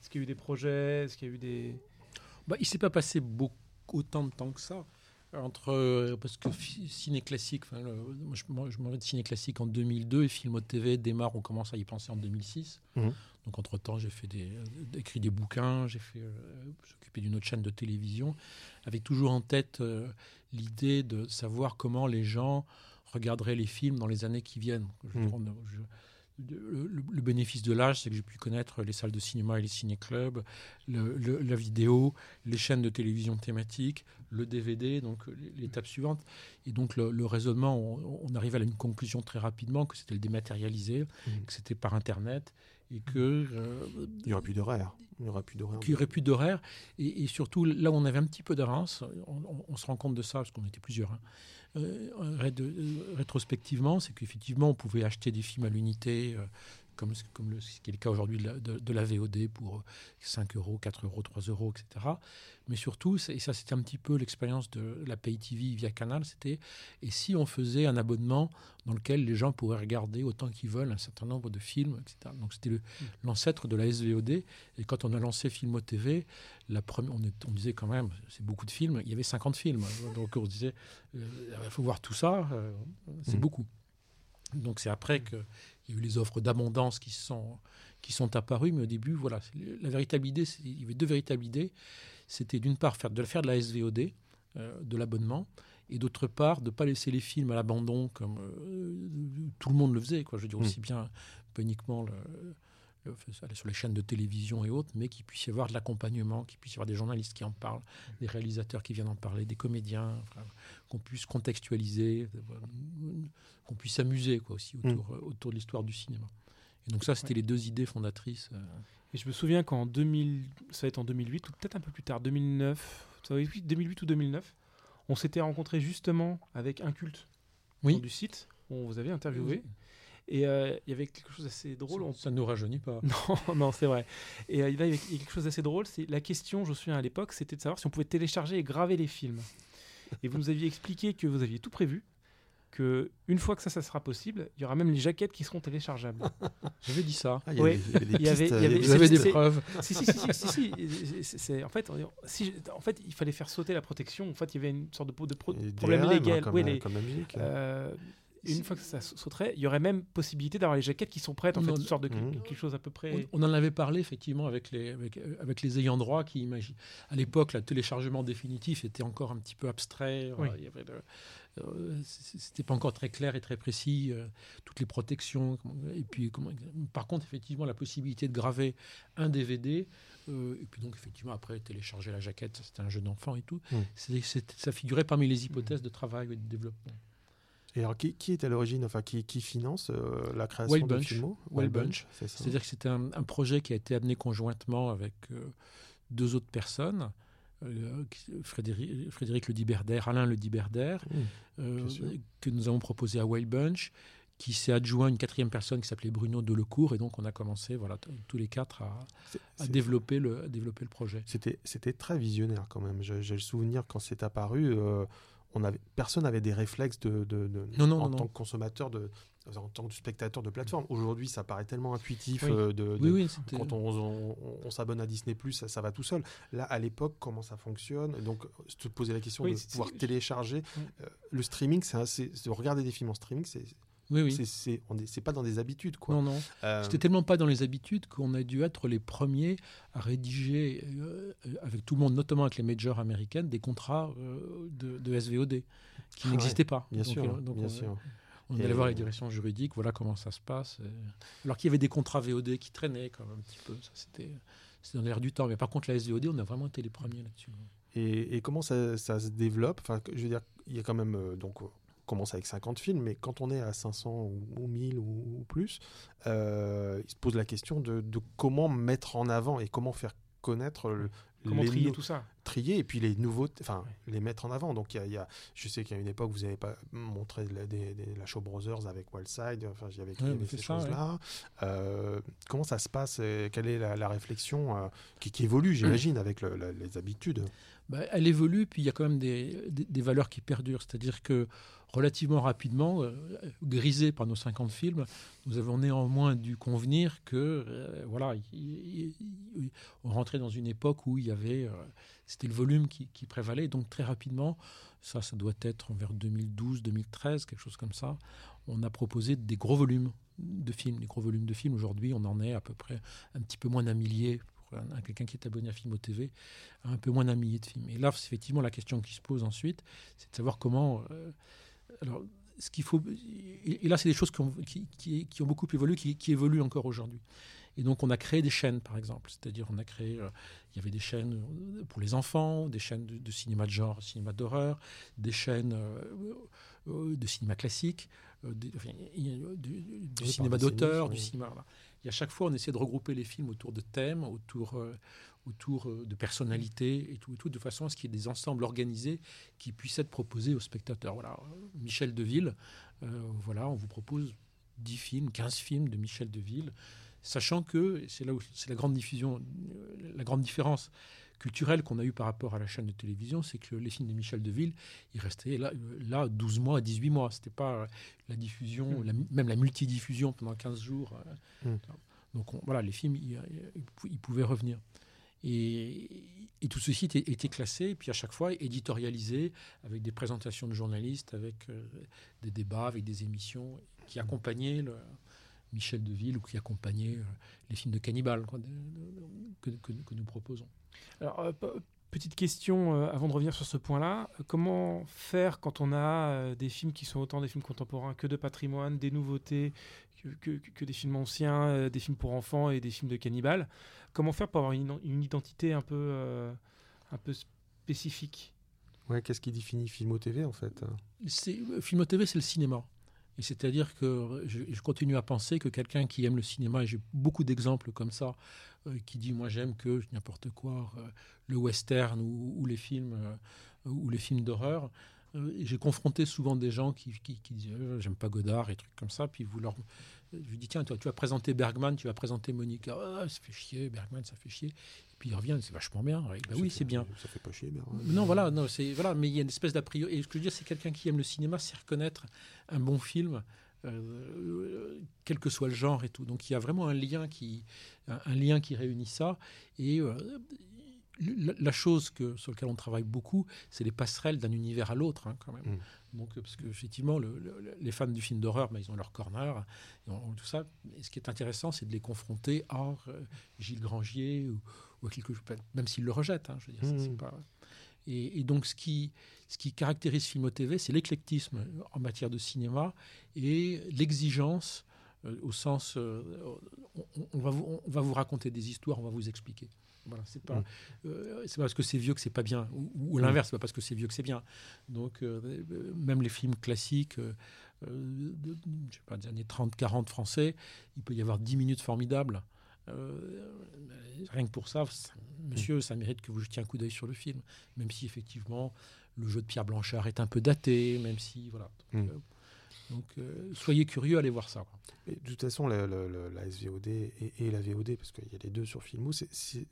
Est-ce qu'il y a eu des projets? Est-ce qu'il y a eu des... Bah, il s'est pas passé beaucoup, autant de temps que ça. Entre, euh, parce que ciné classique, enfin, le- moi, je, moi, je m'en vais de ciné classique en 2002 et Filmo TV démarre, on commence à y penser en 2006. Mhm. Donc entre temps, j'ai fait des, euh, écrit des bouquins, j'ai fait, euh, s'occuper d'une autre chaîne de télévision, avec toujours en tête euh, l'idée de savoir comment les gens regarderaient les films dans les années qui viennent. Je je- le, bénéfice de l'âge, c'est que j'ai pu connaître les salles de cinéma et les ciné-clubs, le- le- la vidéo, les chaînes de télévision thématiques, le DVD, donc l'étape suivante. Et donc le, raisonnement, on, on arrive à une conclusion très rapidement que c'était le dématérialisé, Mhm. que c'était par Internet et que euh, Il n'y aurait plus d'horaire. Il n'y aurait plus d'horaire. qu'il n'y aurait plus d'horaire. Et, et surtout, là où on avait un petit peu d'avance, on, on- on se rend compte de ça, parce qu'on était plusieurs, hein, euh, euh, rétrospectivement, c'est qu'effectivement, on pouvait acheter des films à l'unité, comme, ce- comme le, ce qui est le cas aujourd'hui de, la- de- de la VOD pour euh, 5 euros, 4 euros, 3 euros, etc. Mais surtout, et ça c'était un petit peu l'expérience de la Pay TV via Canal, c'était et si on faisait un abonnement dans lequel les gens pourraient regarder autant qu'ils veulent un certain nombre de films, etc. Donc c'était le- l'ancêtre de la SVOD. Et quand on a lancé Filmo TV, la première, on, est- on disait quand même, c'est beaucoup de films, il y avait 50 films. Donc on se disait, euh, il faut voir tout ça, euh, c'est Mhm. beaucoup. Donc c'est après qu'il y a eu les offres d'abondance qui sont, qui sont apparues, mais au début, voilà, la véritable idée, il y avait deux véritables idées. C'était d'une part faire de, faire de la SVOD, euh, de l'abonnement, et d'autre part de ne pas laisser les films à l'abandon comme euh, tout le monde le faisait. Quoi. Je veux dire, Mm. aussi bien, pas uniquement le- aller sur les chaînes de télévision et autres, mais qu'il puisse y avoir de l'accompagnement, qu'il puisse y avoir des journalistes qui en parlent, des réalisateurs qui viennent en parler, des comédiens, enfin, qu'on puisse contextualiser, euh, qu'on puisse s'amuser quoi, aussi autour, euh, autour de l'histoire du cinéma. Et donc ça, c'était Ouais. les deux idées fondatrices. euh, Et je me souviens qu'en 2000, ça va être en 2008 ou peut-être un peu plus tard, 2009, ça va être 2008 ou 2009, on s'était rencontré justement avec un culte Oui. du site où on vous avait interviewé. Et euh, il y avait quelque chose d'assez drôle. on- Ça ne nous rajeunit pas. Non, non, c'est vrai. Et euh, il y avait il y a quelque chose d'assez drôle. C'est la question, je me souviens à l'époque, c'était de savoir si on pouvait télécharger et graver les films. Et vous nous aviez expliqué que vous aviez tout prévu, que une fois que ça, ça sera possible, il y aura même les jaquettes qui seront téléchargeables. J'avais dit ça. Ah, il y Ouais. avait- y avait- des- Vous avez des c'est- preuves. si, si, si, si, si, c'est- en fait, si, en fait, il fallait faire sauter la protection. En fait, il y avait une sorte de, de pro- problème DRM, légal. Comme, Oui, la- les- comme la musique. euh, une fois que ça sauterait, il y aurait même possibilité d'avoir les jaquettes qui sont prêtes. En Non, fait, une sorte de Mhm. quelque chose à peu près. On, on en avait parlé effectivement avec les, avec, euh, avec les ayants droit qui imaginent. À l'époque, le téléchargement définitif était encore un petit peu abstrait. Oui. euh, il y avait euh, C'était pas encore très clair et très précis, euh, toutes les protections. Et puis, comment- par contre, effectivement, la possibilité de graver un DVD, euh, et puis donc, effectivement, après, télécharger la jaquette, c'était un jeu d'enfant et tout. Mm. C'est- c'est- ça figurait parmi les hypothèses de travail et de développement. Et alors, qui, qui est à l'origine, enfin, qui, qui finance euh, la création Wild de Bunch. Filmo? Wild Bunch. c'est ça. C'est-à-dire que c'était un, un projet qui a été amené conjointement avec euh, deux autres personnes, euh, Frédéric, Frédéric Le Diberder, Alain Le Diberder, Mmh. que nous avons proposé à Wild Bunch, qui s'est adjoint une quatrième personne qui s'appelait Bruno Delecourt. Et donc, on a commencé, voilà, tous les quatre à, C'est- à c'est- développer, le, à développer le projet. C'était, c'était très visionnaire quand même. J'ai, j'ai le souvenir quand c'est apparu, euh, on avait, personne n'avait des réflexes de, de- de- Non, non, en non, tant que consommateur, de, en tant que spectateur de plateforme. Aujourd'hui, ça paraît tellement intuitif Oui. euh, de, Oui, quand on, on- on s'abonne à Disney ça, ça va tout seul. Là, à l'époque, comment ça fonctionne? Donc, se poser la question de pouvoir télécharger. Mm. Euh, le streaming, c'est regarder des films en streaming, c'est, Oui, oui. c'est, est- pas dans des habitudes, quoi. Non, non. Euh, C'était tellement pas dans les habitudes qu'on a dû être les premiers à rédiger, euh, avec tout le monde, notamment avec les majors américaines, des contrats euh, de, de SVOD qui Ah n'existaient pas. bien Donc, sûr, donc bien on, sûr. on allait voir les directions juridiques, voilà comment ça se passe. Alors qu'il y avait des contrats VOD qui traînaient quand même un petit peu. Ça, c'était, dans l'air du temps. Mais par contre, la SVOD, on a vraiment été les premiers là-dessus. Et, et comment ça, ça se développe? Enfin, je veux dire, il y a quand même donc on commence avec 50 films, mais quand on est à 500 ou, ou 1000 ou, ou plus, euh, il se pose la question de, de comment mettre en avant et comment faire connaître le, Comment les trier tout ça trier et puis les nouveaux, enfin les mettre en avant. Donc il y a, y a- je sais qu'à une époque vous avez pas montré la, des- des- la Show Brothers avec Wildside, enfin il y avait, il y Ouais, ces choses-là. Euh, comment ça se passe et Quelle est la, la réflexion euh, qui, qui évolue, j'imagine, avec le- la- les habitudes? Bah, elle évolue, puis il y a quand même des, des- des valeurs qui perdurent. C'est-à-dire que relativement rapidement, euh, grisés par nos 50 films, nous avons néanmoins dû convenir que euh, voilà, il- il- il- on rentrait dans une époque où il y avait, euh, c'était le volume qui, prévalait. Donc très rapidement, ça, ça doit être vers 2012, 2013, quelque chose comme ça. On a proposé des gros volumes de films, des gros volumes de films. Aujourd'hui, on en est à peu près un petit peu moins d'un millier pour un- un- quelqu'un qui est abonné à Filmo TV un peu moins d'un millier de films. Et là, effectivement la question qui se pose ensuite, c'est de savoir comment. euh, alors, ce qu'il faut. Et et là, c'est des choses qui ont, qui, qui- qui ont beaucoup évolué, qui, évoluent encore aujourd'hui. Et donc, on a créé des chaînes, par exemple. C'est-à-dire, on a créé. euh, il y avait des chaînes euh, pour les enfants, des chaînes de, de cinéma de genre, cinéma d'horreur, des chaînes euh, de cinéma classique, des- enfin, du, du- du Oui, cinéma d'auteur, oui. du cinéma. voilà. Et à chaque fois, on essaie de regrouper les films autour de thèmes, autour, autour euh, de personnalités et tout, et tout, de façon à ce qu'il y ait des ensembles organisés qui puissent être proposés aux spectateurs. Voilà, Michel Deville, euh, voilà, on vous propose 10 films, 15 films de Michel Deville, sachant que, c'est là où c'est la grande diffusion, euh, la grande différence culturelle qu'on a eue par rapport à la chaîne de télévision, c'est que les films de Michel Deville, ils restaient là, euh, là 12 mois, 18 mois. C'était pas la diffusion, Mm. la- même la multidiffusion pendant 15 jours. euh, Mm. Donc on- voilà, les films, ils pouvaient revenir. Et, tout ceci était, classé, puis à chaque fois éditorialisé, avec des présentations de journalistes, avec euh, des débats, avec des émissions qui accompagnaient Michel Deville ou qui accompagnaient euh, les films de cannibales que, nous proposons. Alors, euh, pe- petite question avant de revenir sur ce point-là. Comment faire quand on a des films qui sont autant des films contemporains que de patrimoine, des nouveautés, que, que- des films anciens, des films pour enfants et des films de cannibales Comment faire pour avoir une, une identité un peu, euh, un peu spécifique Ouais, qu'est-ce qui définit Filmo TV en fait C'est, euh, Film TV, c'est le cinéma. Et c'est-à-dire que je, je continue à penser que quelqu'un qui aime le cinéma, et j'ai beaucoup d'exemples comme ça, euh, qui dit moi j'aime que n'importe quoi, euh, le western ou, ou les films euh, ou les films d'horreur. Euh, et j'ai confronté souvent des gens qui, qui, qui disaient euh, j'aime pas Godard et trucs comme ça, puis vous leur je lui dis tiens toi tu vas présenter Bergman, tu vas présenter Monica, Ah, ça fait chier Bergman, ça fait chier. Et puis il revient, c'est vachement bien. Ben Ça oui c'est bien. Ça fait pas chier, bien. Non, voilà, non, c'est voilà, mais il y a une espèce d'a priori. Et ce que je veux dire, c'est quelqu'un qui aime le cinéma, c'est reconnaître un bon film, euh, quel que soit le genre et tout. Donc il y a vraiment un lien qui, un, un lien qui réunit ça. Et euh, la, chose que, sur laquelle on travaille beaucoup, c'est les passerelles d'un univers à l'autre, hein, quand même. Mm. Donc, euh, parce que effectivement, le- le- les fans du film d'horreur, ben, ils ont leur corner, tout ça. Et ce qui est intéressant, c'est de les confronter à euh, Gilles Grangier ou, ou à quelque chose, même s'ils le rejettent. hein, je veux dire, ça, pas. Et, et donc, ce qui, ce qui caractérise Filmo TV, c'est l'éclectisme en matière de cinéma et l'exigence euh, au sens, euh, on, on va vous, on va vous raconter des histoires, on va vous expliquer. Voilà, c'est pas, Mm. euh, c'est pas parce que c'est vieux que c'est pas bien, ou, ou Mm. l'inverse, c'est pas parce que c'est vieux que c'est bien. Donc, euh, euh, même les films classiques, euh, de, je sais pas, des années 30-40 français, il peut y avoir 10 minutes formidables. Rien que pour ça, monsieur, ça mérite que vous jetiez un coup d'œil sur le film, même si effectivement le jeu de Pierre Blanchard est un peu daté, même si voilà. Donc, Mm. Donc, euh, soyez curieux, allez voir ça. Et de toute façon, la, la, la, la SVOD et, et, la VOD, parce qu'il y a les deux sur Filmou, c'est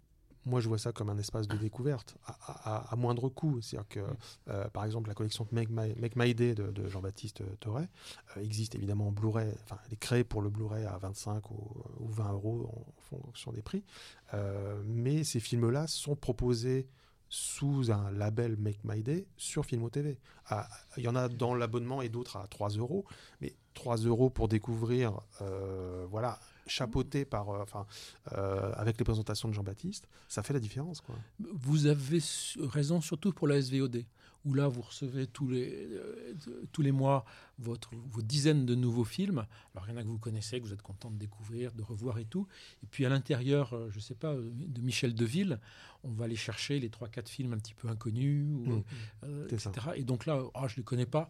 moi, je vois ça comme un espace de découverte à, à, à moindre coût. C'est-à-dire que, euh, par exemple, la collection Make My, Make My Day de, de Jean-Baptiste Toré euh, existe évidemment en Blu-ray. Enfin, elle est créée pour le Blu-ray à 25 ou, ou, 20 euros en fonction des prix. Euh, mais ces films-là sont proposés sous un label Make My Day sur Filmo TV. Il y en a dans l'abonnement et d'autres à 3 euros. Mais 3 euros pour découvrir, euh, voilà, chapeauté par, euh, enfin, euh, avec les présentations de Jean-Baptiste, ça fait la différence. Quoi. Vous avez raison, surtout pour la SVOD, où là, vous recevez tous les, euh, tous les mois votre, vos dizaines de nouveaux films. Alors, il y en a que vous connaissez, que vous êtes content de découvrir, de revoir et tout. Et puis, à l'intérieur, je ne sais pas, de Michel Deville, on va aller chercher les 3-4 films un petit peu inconnus, ou, Mmh. euh, ça. etc. Et donc là, oh, je ne les connais pas.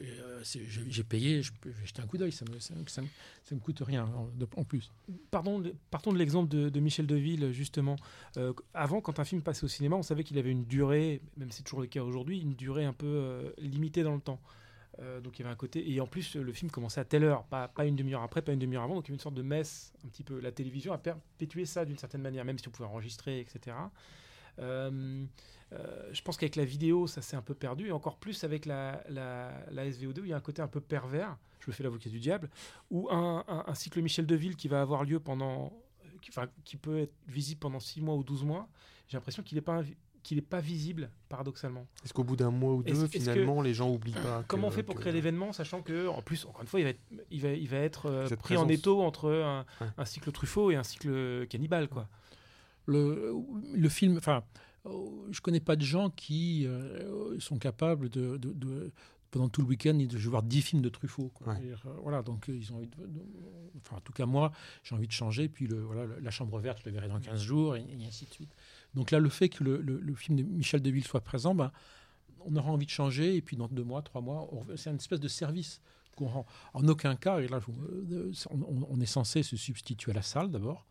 Euh, J'ai j'ai payé, je peux je vais jeter un coup d'œil, ça me, ça, me- ça me- ça me coûte rien en, plus. Pardon, partons de l'exemple de, de Michel Deville, justement. Euh, avant, quand un film passait au cinéma, on savait qu'il avait une durée, même si c'est toujours le cas aujourd'hui, une durée un peu euh, limitée dans le temps. Donc il y avait un côté. Et en plus, le film commençait à telle heure, pas, pas une demi-heure après, pas une demi-heure avant. Donc il y avait une sorte de messe, un petit peu. La télévision a perpétué ça d'une certaine manière, même si on pouvait enregistrer, etc. Euh, euh, je pense qu'avec la vidéo, ça s'est un peu perdu, et encore plus avec la, la, la SVOD, où il y a un côté un peu pervers, je me fais l'avocat du diable, où un, un, un, cycle Michel Deville qui va avoir lieu pendant. Qui, enfin, qui peut être visible pendant 6 mois ou 12 mois, j'ai l'impression qu'il n'est pas, qu'il n'est pas visible, paradoxalement. Est-ce qu'au bout d'un mois ou deux, finalement, les gens oublient pas Comment on fait pour que- créer l'événement, sachant que, en plus, encore une fois, il va être, il va, il va être euh, pris en étau entre un, Ouais. un cycle Truffaut et un cycle cannibale, quoi. Le, le film, enfin, euh, je connais pas de gens qui euh, sont capables de, de- de- pendant tout le week-end de voir 10 films de Truffaut. quoi. Ouais. C'est-à-dire, euh, voilà, donc euh, ils ont envie de, de- enfin, en tout cas moi, j'ai envie de changer. Puis le, voilà, le- la chambre verte, je le verrai dans 15 jours, et, et ainsi de suite. Donc là, le fait que le, le- le film de Michel Deville soit présent, ben, on aura envie de changer. Et puis dans deux mois, trois mois, c'est une espèce de service qu'on rend. En aucun cas, et là, on est censé se substituer à la salle d'abord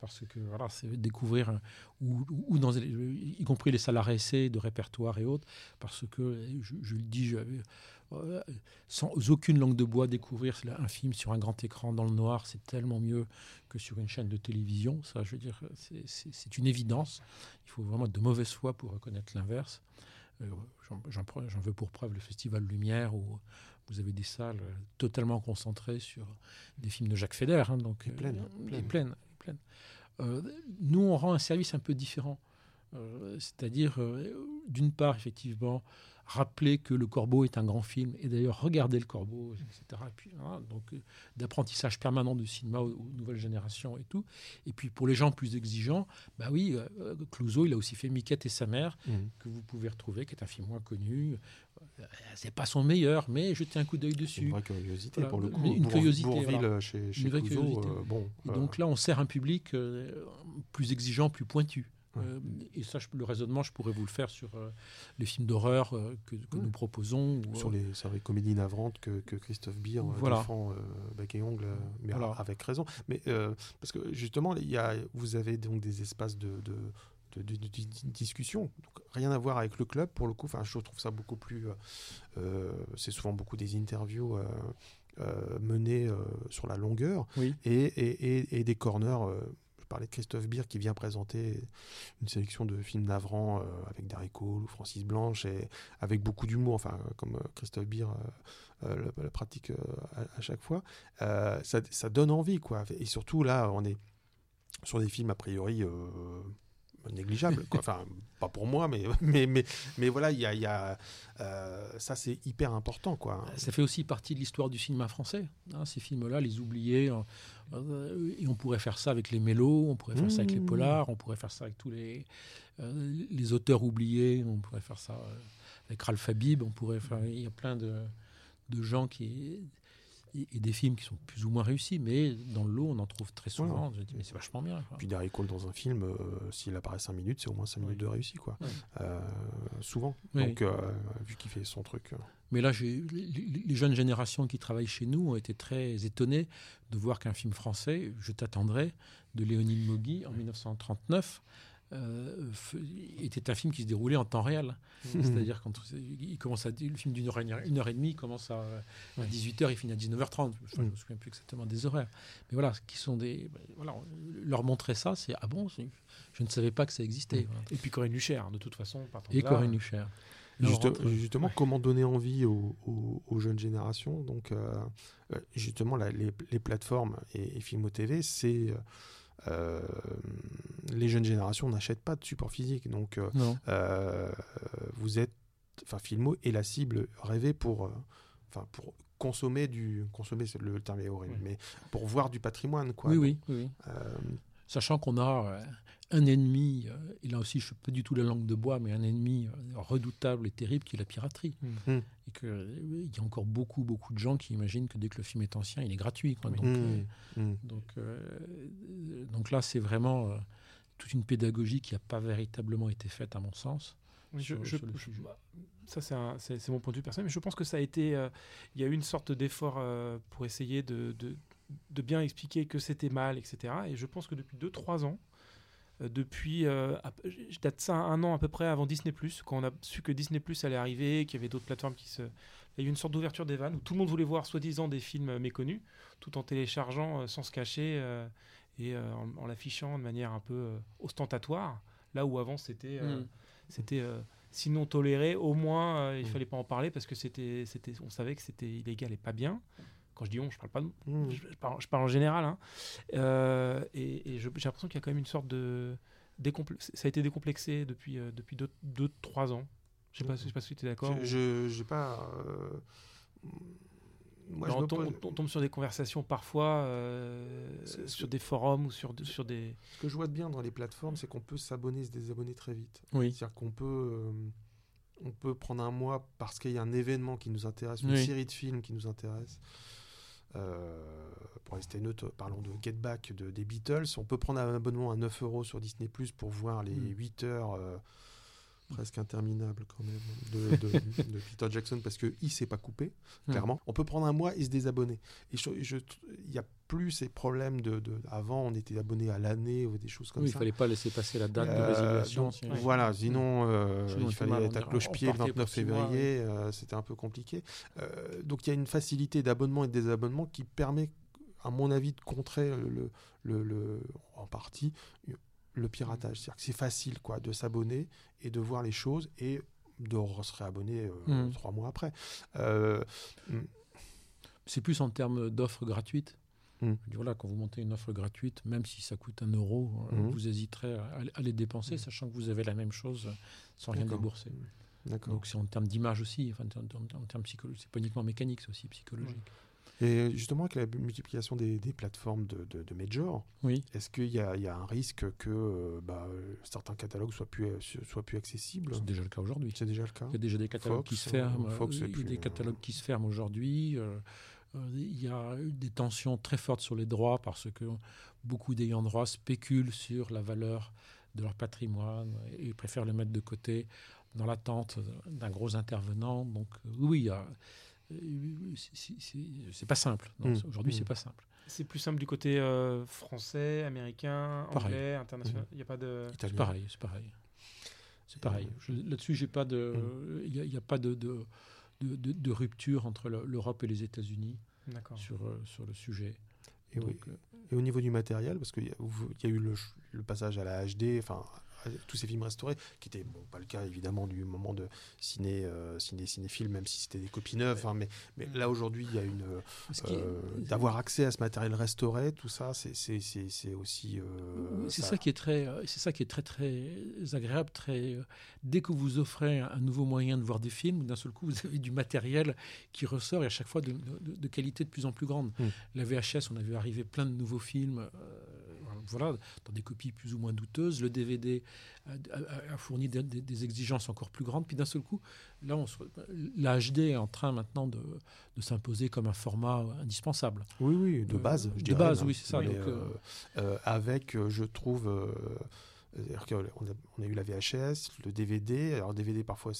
parce que voilà, c'est découvrir ou, ou dans y compris les salles RSC de répertoire et autres, parce que je, je le dis, je- euh, sans aucune langue de bois, découvrir un film sur un grand écran dans le noir, c'est tellement mieux que sur une chaîne de télévision. Ça, je veux dire, c'est- une évidence. Il faut vraiment être de mauvaise foi pour reconnaître l'inverse. Euh, J'en veux pour preuve le Festival Lumière où vous avez des salles euh, totalement concentrées sur des films de Jacques Feder. hein, donc, Et pleines, euh, pleines. Euh, nous, on rend un service un peu différent. Euh, C'est-à-dire, euh, d'une part, effectivement, rappeler que Le Corbeau est un grand film, et d'ailleurs regarder Le Corbeau, etc. Et puis, voilà, donc, euh, d'apprentissage permanent du cinéma aux, aux nouvelles générations et tout. Et puis, pour les gens plus exigeants, bah oui, euh, Clouseau, il a aussi fait Miquette et sa mère, Mhm. que vous pouvez retrouver, qui est un film moins connu. Euh, C'est pas son meilleur, mais jetez un coup d'œil dessus. une vraie curiosité Voilà, pour le coup. mais une Bourg- curiosité, Bourville voilà. chez, chez Clouseau, curiosité. euh, bon. Et euh, donc là, on sert un public euh, plus exigeant, plus pointu. Euh, et ça, je- le raisonnement, je pourrais vous le faire sur euh, les films d'horreur euh, que, que Ouais. nous proposons. ou, sur les, sur les comédies navrantes que, que Christophe Beer euh, Voilà. défend bec et ongle, mais Voilà. avec raison. Mais parce que justement, il y a, vous avez donc des espaces de, de, de- de- de- de discussion, donc rien à voir avec le club pour le coup. Enfin, je trouve ça beaucoup plus. euh, c'est souvent beaucoup des interviews. euh, euh, menées sur la longueur Oui. et, et, et- et des corners je de Christophe Beer qui vient présenter une sélection de films navrants euh, avec Darry Cole ou Francis Blanche et avec beaucoup d'humour, enfin comme euh, Christophe Beer euh, le, pratique à, chaque fois. Ça donne envie, quoi. Et surtout là, on est sur des films a priori négligeables, quoi. Enfin, pas pour moi, mais mais mais, mais voilà, il y a, il y a euh, ça, c'est hyper important, quoi. Ça fait aussi partie de l'histoire du cinéma français. hein, ces films-là, les oubliés. euh, euh, et on pourrait faire ça avec les mélos, on pourrait faire ça avec les Mmh. polars, on pourrait faire ça avec tous les, euh, les auteurs oubliés, on pourrait faire ça avec Ralph Habib, on pourrait faire. Il y a plein de, de gens qui. Et, des films qui sont plus ou moins réussis, mais dans le lot, on en trouve très souvent. Je dis, mais c'est vachement bien. quoi. Puis Darry Cole dans un film, euh, s'il apparaît 5 minutes, c'est au moins 5 minutes Oui. de réussi, quoi. Oui. Euh, souvent. Oui. Donc, euh, vu qu'il fait son truc. Mais là, les, les jeunes générations qui travaillent chez nous ont été très étonnées de voir qu'un film français, Je t'attendrai, de Léonine Mogui en 1939, euh, était un film qui se déroulait en temps réel. C'est-à-dire quand il commence à le film d'une heure, et- une heure et demie commence à, à 18h, il finit à 19h30. Je ne me souviens plus exactement des horaires. Mais voilà, qui sont des voilà, leur montrer ça, c'est ah bon, je ne savais pas que ça existait. voilà. Et puis Corinne Lucher, de toute façon. Et là, Corinne. Juste- entre- justement, comment donner envie aux, aux- aux jeunes générations? Donc, euh, euh, justement, la- les, les plateformes et, et Filmo TV, c'est euh, euh, les jeunes générations n'achètent pas de support physique. Donc, euh, euh, vous êtes, enfin, Filmo est la cible rêvée pour, enfin, pour consommer du, consommer, c'est le terme est horrible, Oui. mais pour voir du patrimoine, quoi. Oui, oui, oui, oui. Sachant qu'on a un ennemi, euh, et là aussi je ne suis pas du tout la langue de bois, mais un ennemi euh, redoutable et terrible qui est la piraterie. Mm. Mm. Et qu'il y a encore beaucoup, beaucoup de gens qui imaginent que dès que le film est ancien, il est gratuit. quoi. Donc, euh, mm, mm. donc, euh, euh, donc là, c'est vraiment euh, toute une pédagogie qui n'a pas véritablement été faite, à mon sens. Oui, je- sur- je- sur le je- sujet. bah, ça, c'est mon point de vue personnel, mais je pense que ça a été. euh, Il y a eu une sorte d'effort euh, pour essayer de, de, de bien expliquer que c'était mal, etc. Et je pense que depuis 2-3 ans, euh, depuis. euh, je date ça un an à peu près avant Disney, quand on a su que Disney allait arriver, qu'il y avait d'autres plateformes qui se. Il y a eu une sorte d'ouverture des vannes où tout le monde voulait voir soi-disant des films euh, méconnus, tout en téléchargeant euh, sans se cacher euh, et euh, en, en l'affichant de manière un peu euh, ostentatoire, là où avant c'était. euh, Mm. c'était euh, sinon toléré, au moins euh, il Mm. fallait pas en parler parce que c'était, c'était, on savait que c'était illégal et pas bien. Quand je dis on, je parle pas, de- Mm. je, parle, je parle en général. hein. Euh, et j'ai l'impression qu'il y a quand même une sorte de ça a été décomplexé depuis euh, depuis deux, deux, trois ans. Je sais je sais pas si tu es d'accord. Je, j'ai pas. euh, moi, Non, je on, tombe, pose- on tombe sur des conversations parfois euh, sur des forums ou sur, sur des. Ce que je vois de bien dans les plateformes, c'est qu'on peut s'abonner se désabonner très vite. Oui. C'est-à-dire qu'on peut, on peut prendre un mois parce qu'il y a un événement qui nous intéresse, une Oui. série de films qui nous intéresse. Euh, pour rester neutre, parlons de Get Back de, des Beatles. On peut prendre un abonnement à 9 euros sur Disney Plus pour voir les Mm. 8 heures euh, presque interminables quand même de, de- de Peter Jackson parce qu'il ne s'est pas coupé, clairement. On peut prendre un mois et se désabonner. Et il n'y a plus ces problèmes de, de- Avant, on était abonné à l'année ou des choses comme Oui, il ça. fallait pas laisser passer la date de Euh, résiliation. donc, Voilà, sinon, euh, Sinon, il fallait être à cloche-pied le partait 29 pour six mois, février, euh, c'était un peu compliqué. Donc il y a une facilité d'abonnement et de désabonnement qui permet, à mon avis, de contrer le, le, le- en partie le piratage. C'est-à-dire que c'est facile quoi, de s'abonner et de voir les choses et de se réabonner euh, Mm. trois mois après. Euh, C'est plus en termes d'offres gratuites. Mm. Voilà, quand vous montez une offre gratuite, même si ça coûte un euro, Mhm. vous hésiterez à, à les dépenser, Mm. sachant que vous avez la même chose sans rien débourser. Donc c'est en termes d'image aussi, enfin, en, en- en termes psychologiques. C'est pas uniquement mécanique, c'est aussi psychologique. Et justement, avec la multiplication des, des plateformes de, de, de major, Oui. Est-ce qu'il y, a- il y a un risque que euh, bah, certains catalogues soient plus, euh, soient plus accessibles? C'est déjà le cas aujourd'hui. C'est déjà le cas Il y a déjà des catalogues Fox, qui se ferment. Fox, euh, c'est il y a plus, des catalogues qui se ferment aujourd'hui. il y a eu des tensions très fortes sur les droits parce que beaucoup d'ayants droit spéculent sur la valeur de leur patrimoine et préfèrent le mettre de côté dans l'attente d'un gros intervenant. Donc oui, il y a- c'est- c'est- pas simple. Non, Mm. Aujourd'hui, Mm. c'est pas simple. C'est plus simple du côté euh, français, américain, Pareil. anglais, international. Il n'y a pas de. C'est pareil, c'est pareil. C'est pareil. Je- Là-dessus, j'ai pas de, il n'y a, pas de, de, de- de- de rupture entre le- l'Europe et les États-Unis sur, euh, sur le sujet. Et, oui. Donc, euh, Et au niveau du matériel, parce qu'il y, a- y eu le, le passage à la HD, enfin tous ces films restaurés, qui n'était bon, pas le cas évidemment du moment de ciné, euh, ciné cinéphile, même si c'était des copies neuves. hein, mais, mais là aujourd'hui, il y a une est- euh, d'avoir accès à ce matériel restauré, tout ça, c'est aussi. euh, c'est ça. qui est très, euh, c'est ça qui est très très agréable. Très, euh, dès que vous offrez un, nouveau moyen de voir des films, d'un seul coup, vous avez du matériel qui ressort et à chaque fois de, de- de qualité de plus en plus grande. Mm. La VHS, on a vu arriver plein de nouveaux films, euh, voilà, dans des copies plus ou moins douteuses. Le DVD a, fourni des, des- des exigences encore plus grandes. Puis d'un seul coup, là, on se- la HD est en train maintenant de, de s'imposer comme un format indispensable. Oui, oui, de Euh, base. je de dirais, base, oui, c'est ça, donc, euh, euh, avec, je trouve, qu'on a, on a eu la VHS, le DVD. Alors, DVD, parfois,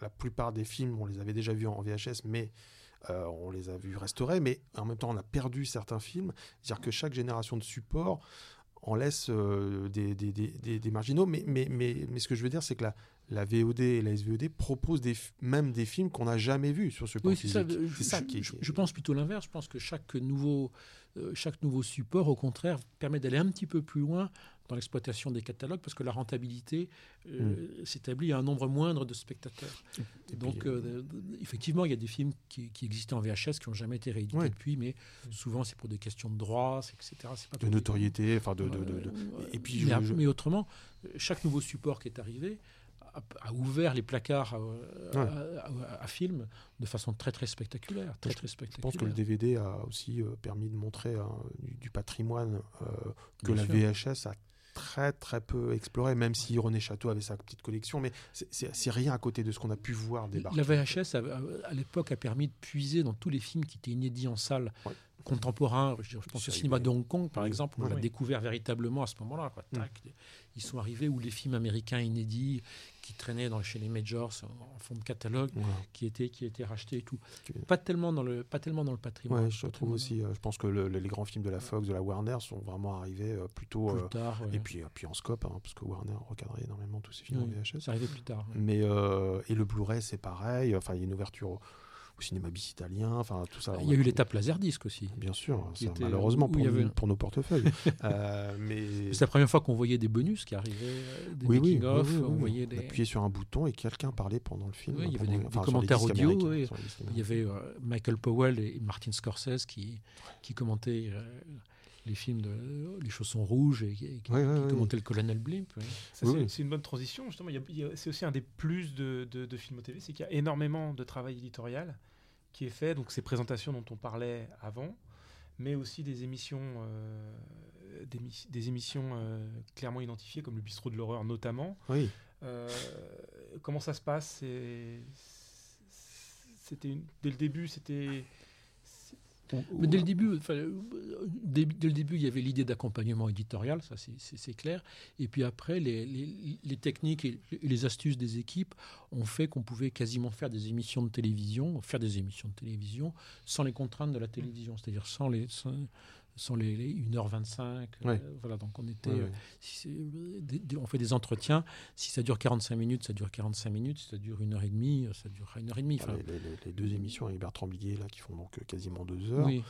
la plupart des films, on les avait déjà vus en VHS, mais euh, on les a vus restaurés. Mais en même temps, on a perdu certains films. C'est-à-dire que chaque génération de support en laisse euh, des, marginaux. Mais, mais, mais, mais ce que je veux dire, c'est que la, la VOD et la SVOD proposent des, même des films qu'on n'a jamais vus sur ce plan oui, C'est ça, ça qui, je, je, pense plutôt l'inverse. Je pense que chaque nouveau, euh, chaque nouveau support, au contraire, permet d'aller un petit peu plus loin dans l'exploitation des catalogues parce que la rentabilité euh, mm. s'établit à un nombre moindre de spectateurs. Et Donc, puis, euh, effectivement, il y a des films qui, qui, existaient en VHS qui n'ont jamais été réédités ouais. depuis, mais souvent c'est pour des questions de droits, etc. Pas de notoriété, enfin de, de, de, de, Et puis, mais, je, mais autrement, chaque nouveau support qui est arrivé a ouvert les placards à, ouais. à, films de façon très très spectaculaire, très, très spectaculaire. Je pense que le DVD a aussi euh, permis de montrer hein, du, du, patrimoine euh, que Bien la sûr. VHS a très très peu exploré, même si René Château avait sa petite collection, mais c'est rien à côté de ce qu'on a pu voir débarquer. La VHS, à, à l'époque, a permis de puiser dans tous les films qui étaient inédits en salle. Ouais contemporains. Je, je pense au cinéma de Hong Kong, par exemple, on l'a découvert véritablement à ce moment-là. Ils sont arrivés où les films américains inédits qui traînaient dans, chez les majors en fond de catalogue, ouais. qui, étaient, qui étaient rachetés et tout. Pas tellement dans le, pas tellement dans le patrimoine. Ouais, je trouve aussi. Euh, je pense que le, les grands films de la Fox, de la Warner sont vraiment arrivés euh, plutôt. Plus tard. Euh, et puis, puis en scope, hein, parce que Warner recadrait énormément tous ces films en VHS. Plus tard. Mais, euh, et le Blu-ray, c'est pareil. Enfin, il y a une ouverture. Au, cinéma bis italien, enfin tout ça. Il y a eu l'étape laserdisc aussi. Bien sûr, ça, était, malheureusement pour, avait... pour, nos portefeuilles. euh, mais c'est la première fois qu'on voyait des bonus qui arrivaient, des oui, oui, off, oui, oui, on voyait des... appuyait sur un bouton et quelqu'un parlait pendant le film. il y avait des, enfin, des commentaires audio. Il y avait euh, Michael Powell et Martin Scorsese qui, qui commentaient. Euh, les films de Les Chaussons Rouges et, et qui, ouais, ouais, qui commentaient ouais. le colonel Blimp. Ouais. C'est une bonne transition, justement. C'est aussi un des plus de, de, de films au TV, c'est qu'il y a énormément de travail éditorial qui est fait, donc ces présentations dont on parlait avant, mais aussi des émissions, euh, des, des, émissions euh, clairement identifiées, comme le bistrot de l'horreur notamment. Oui. Euh, comment ça se passe? C'était dès le début, c'était mais dès le début, enfin, dès, dès, le début, il y avait l'idée d'accompagnement éditorial, ça c'est clair. Et puis après, les, les, les techniques et les astuces des équipes ont fait qu'on pouvait quasiment faire des émissions de télévision, faire des émissions de télévision sans les contraintes de la télévision, c'est-à-dire sans les, sans, sont les, les 1h25. Ouais. Euh, voilà, donc on était. Ouais, ouais. Si des, on fait des entretiens. Si ça dure 45 minutes, ça dure 45 minutes. Si ça dure une heure et demie, ça durera une heure et demie. Enfin, les, les, les, deux émissions avec Bertrand Billier, là, qui font donc quasiment deux heures. Oui.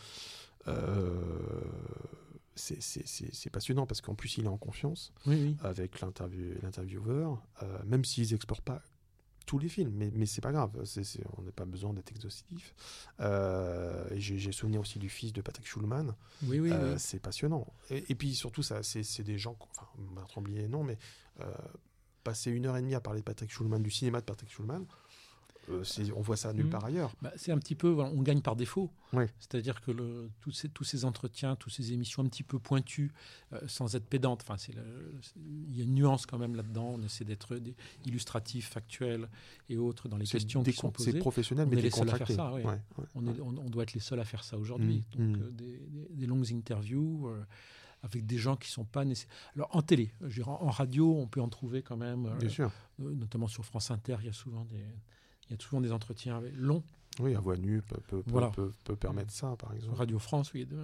Euh, c'est passionnant parce qu'en plus il est en confiance oui, oui. avec l'intervieweur, euh, même s'ils n'exportent pas tous les films, mais, mais c'est pas grave, c est, c est, on n'a pas besoin d'être exhaustif. Euh, J'ai souvenir aussi du fils de Patrick Schulman. Oui, oui, euh, oui. C'est passionnant. Et, et, puis surtout, c'est des gens, enfin, Bertrand Blier, non, mais euh, passer une heure et demie à parler de Patrick Schulman, du cinéma de Patrick Schulman, euh, on voit ça nulle mmh. part ailleurs. Bah, c'est un petit peu, on gagne par défaut. Ouais. C'est-à-dire que le, tous, ces, tous, ces, entretiens, toutes ces émissions un petit peu pointues, euh, sans être pédantes, enfin, il y a une nuance quand même là-dedans. On essaie d'être illustratif, factuel et autres dans les questions qui sont posées. C'est professionnel, on mais est les seuls à faire ça. Ouais. Ouais, on, est, on, on, doit être les seuls à faire ça aujourd'hui. Mmh. Donc, mmh. Euh, des, des, des, longues interviews. Euh, avec des gens qui ne sont pas nécessaires. Alors en télé, en, en, radio, on peut en trouver quand même, Bien sûr. notamment sur France Inter, il y a souvent des, il y a souvent des entretiens longs. Oui, à voix nue peut, peut, voilà. peut, peut, permettre ça, par exemple. Radio France, oui. De...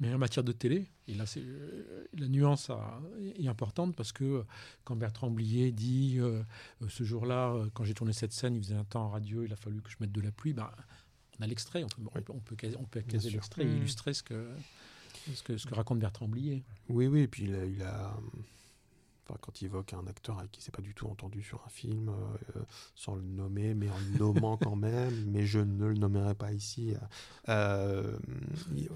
Mais en matière de télé, et là, euh, la nuance a, est importante parce que quand Bertrand Blier dit euh, ce jour-là, euh, quand j'ai tourné cette scène, il faisait un temps en radio, il a fallu que je mette de la pluie, ben, on a l'extrait, on peut, oui. on peut, on peut caser l'extrait et mmh. illustrer ce que, ce, que, ce que raconte Bertrand Blier. Oui, oui, et puis il a, il a Enfin, quand il évoque un acteur avec qui s'est pas du tout entendu sur un film, euh, sans le nommer, mais en le nommant quand même, mais je ne le nommerai pas ici. Euh, il,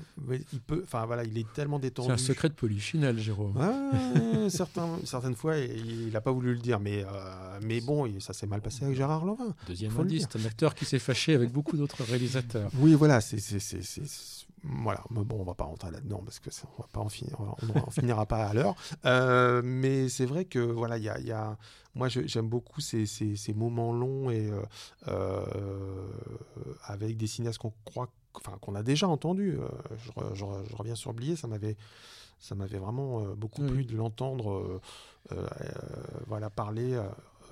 il, peut, enfin voilà, il est tellement détendu. C'est un secret de polichinelle, Jérôme. Certains, certaines fois, il n'a pas voulu le dire, mais, euh, mais bon, ça s'est mal passé avec Gérard Lanvin. Deuxième indice, un acteur qui s'est fâché avec beaucoup d'autres réalisateurs. Oui, voilà, c'est voilà, mais bon, on va pas rentrer là-dedans parce que ça, on va pas en finir, on, en finira pas à l'heure. Euh, mais c'est vrai que voilà, il y a, y a, moi j'aime beaucoup ces, ces, ces, moments longs et euh, euh, avec des cinéastes qu'on croit, enfin qu'on a déjà entendus. Euh, je, je, je, reviens sur Blier, ça m'avait ça m'avait vraiment beaucoup oui. plu de l'entendre voilà parler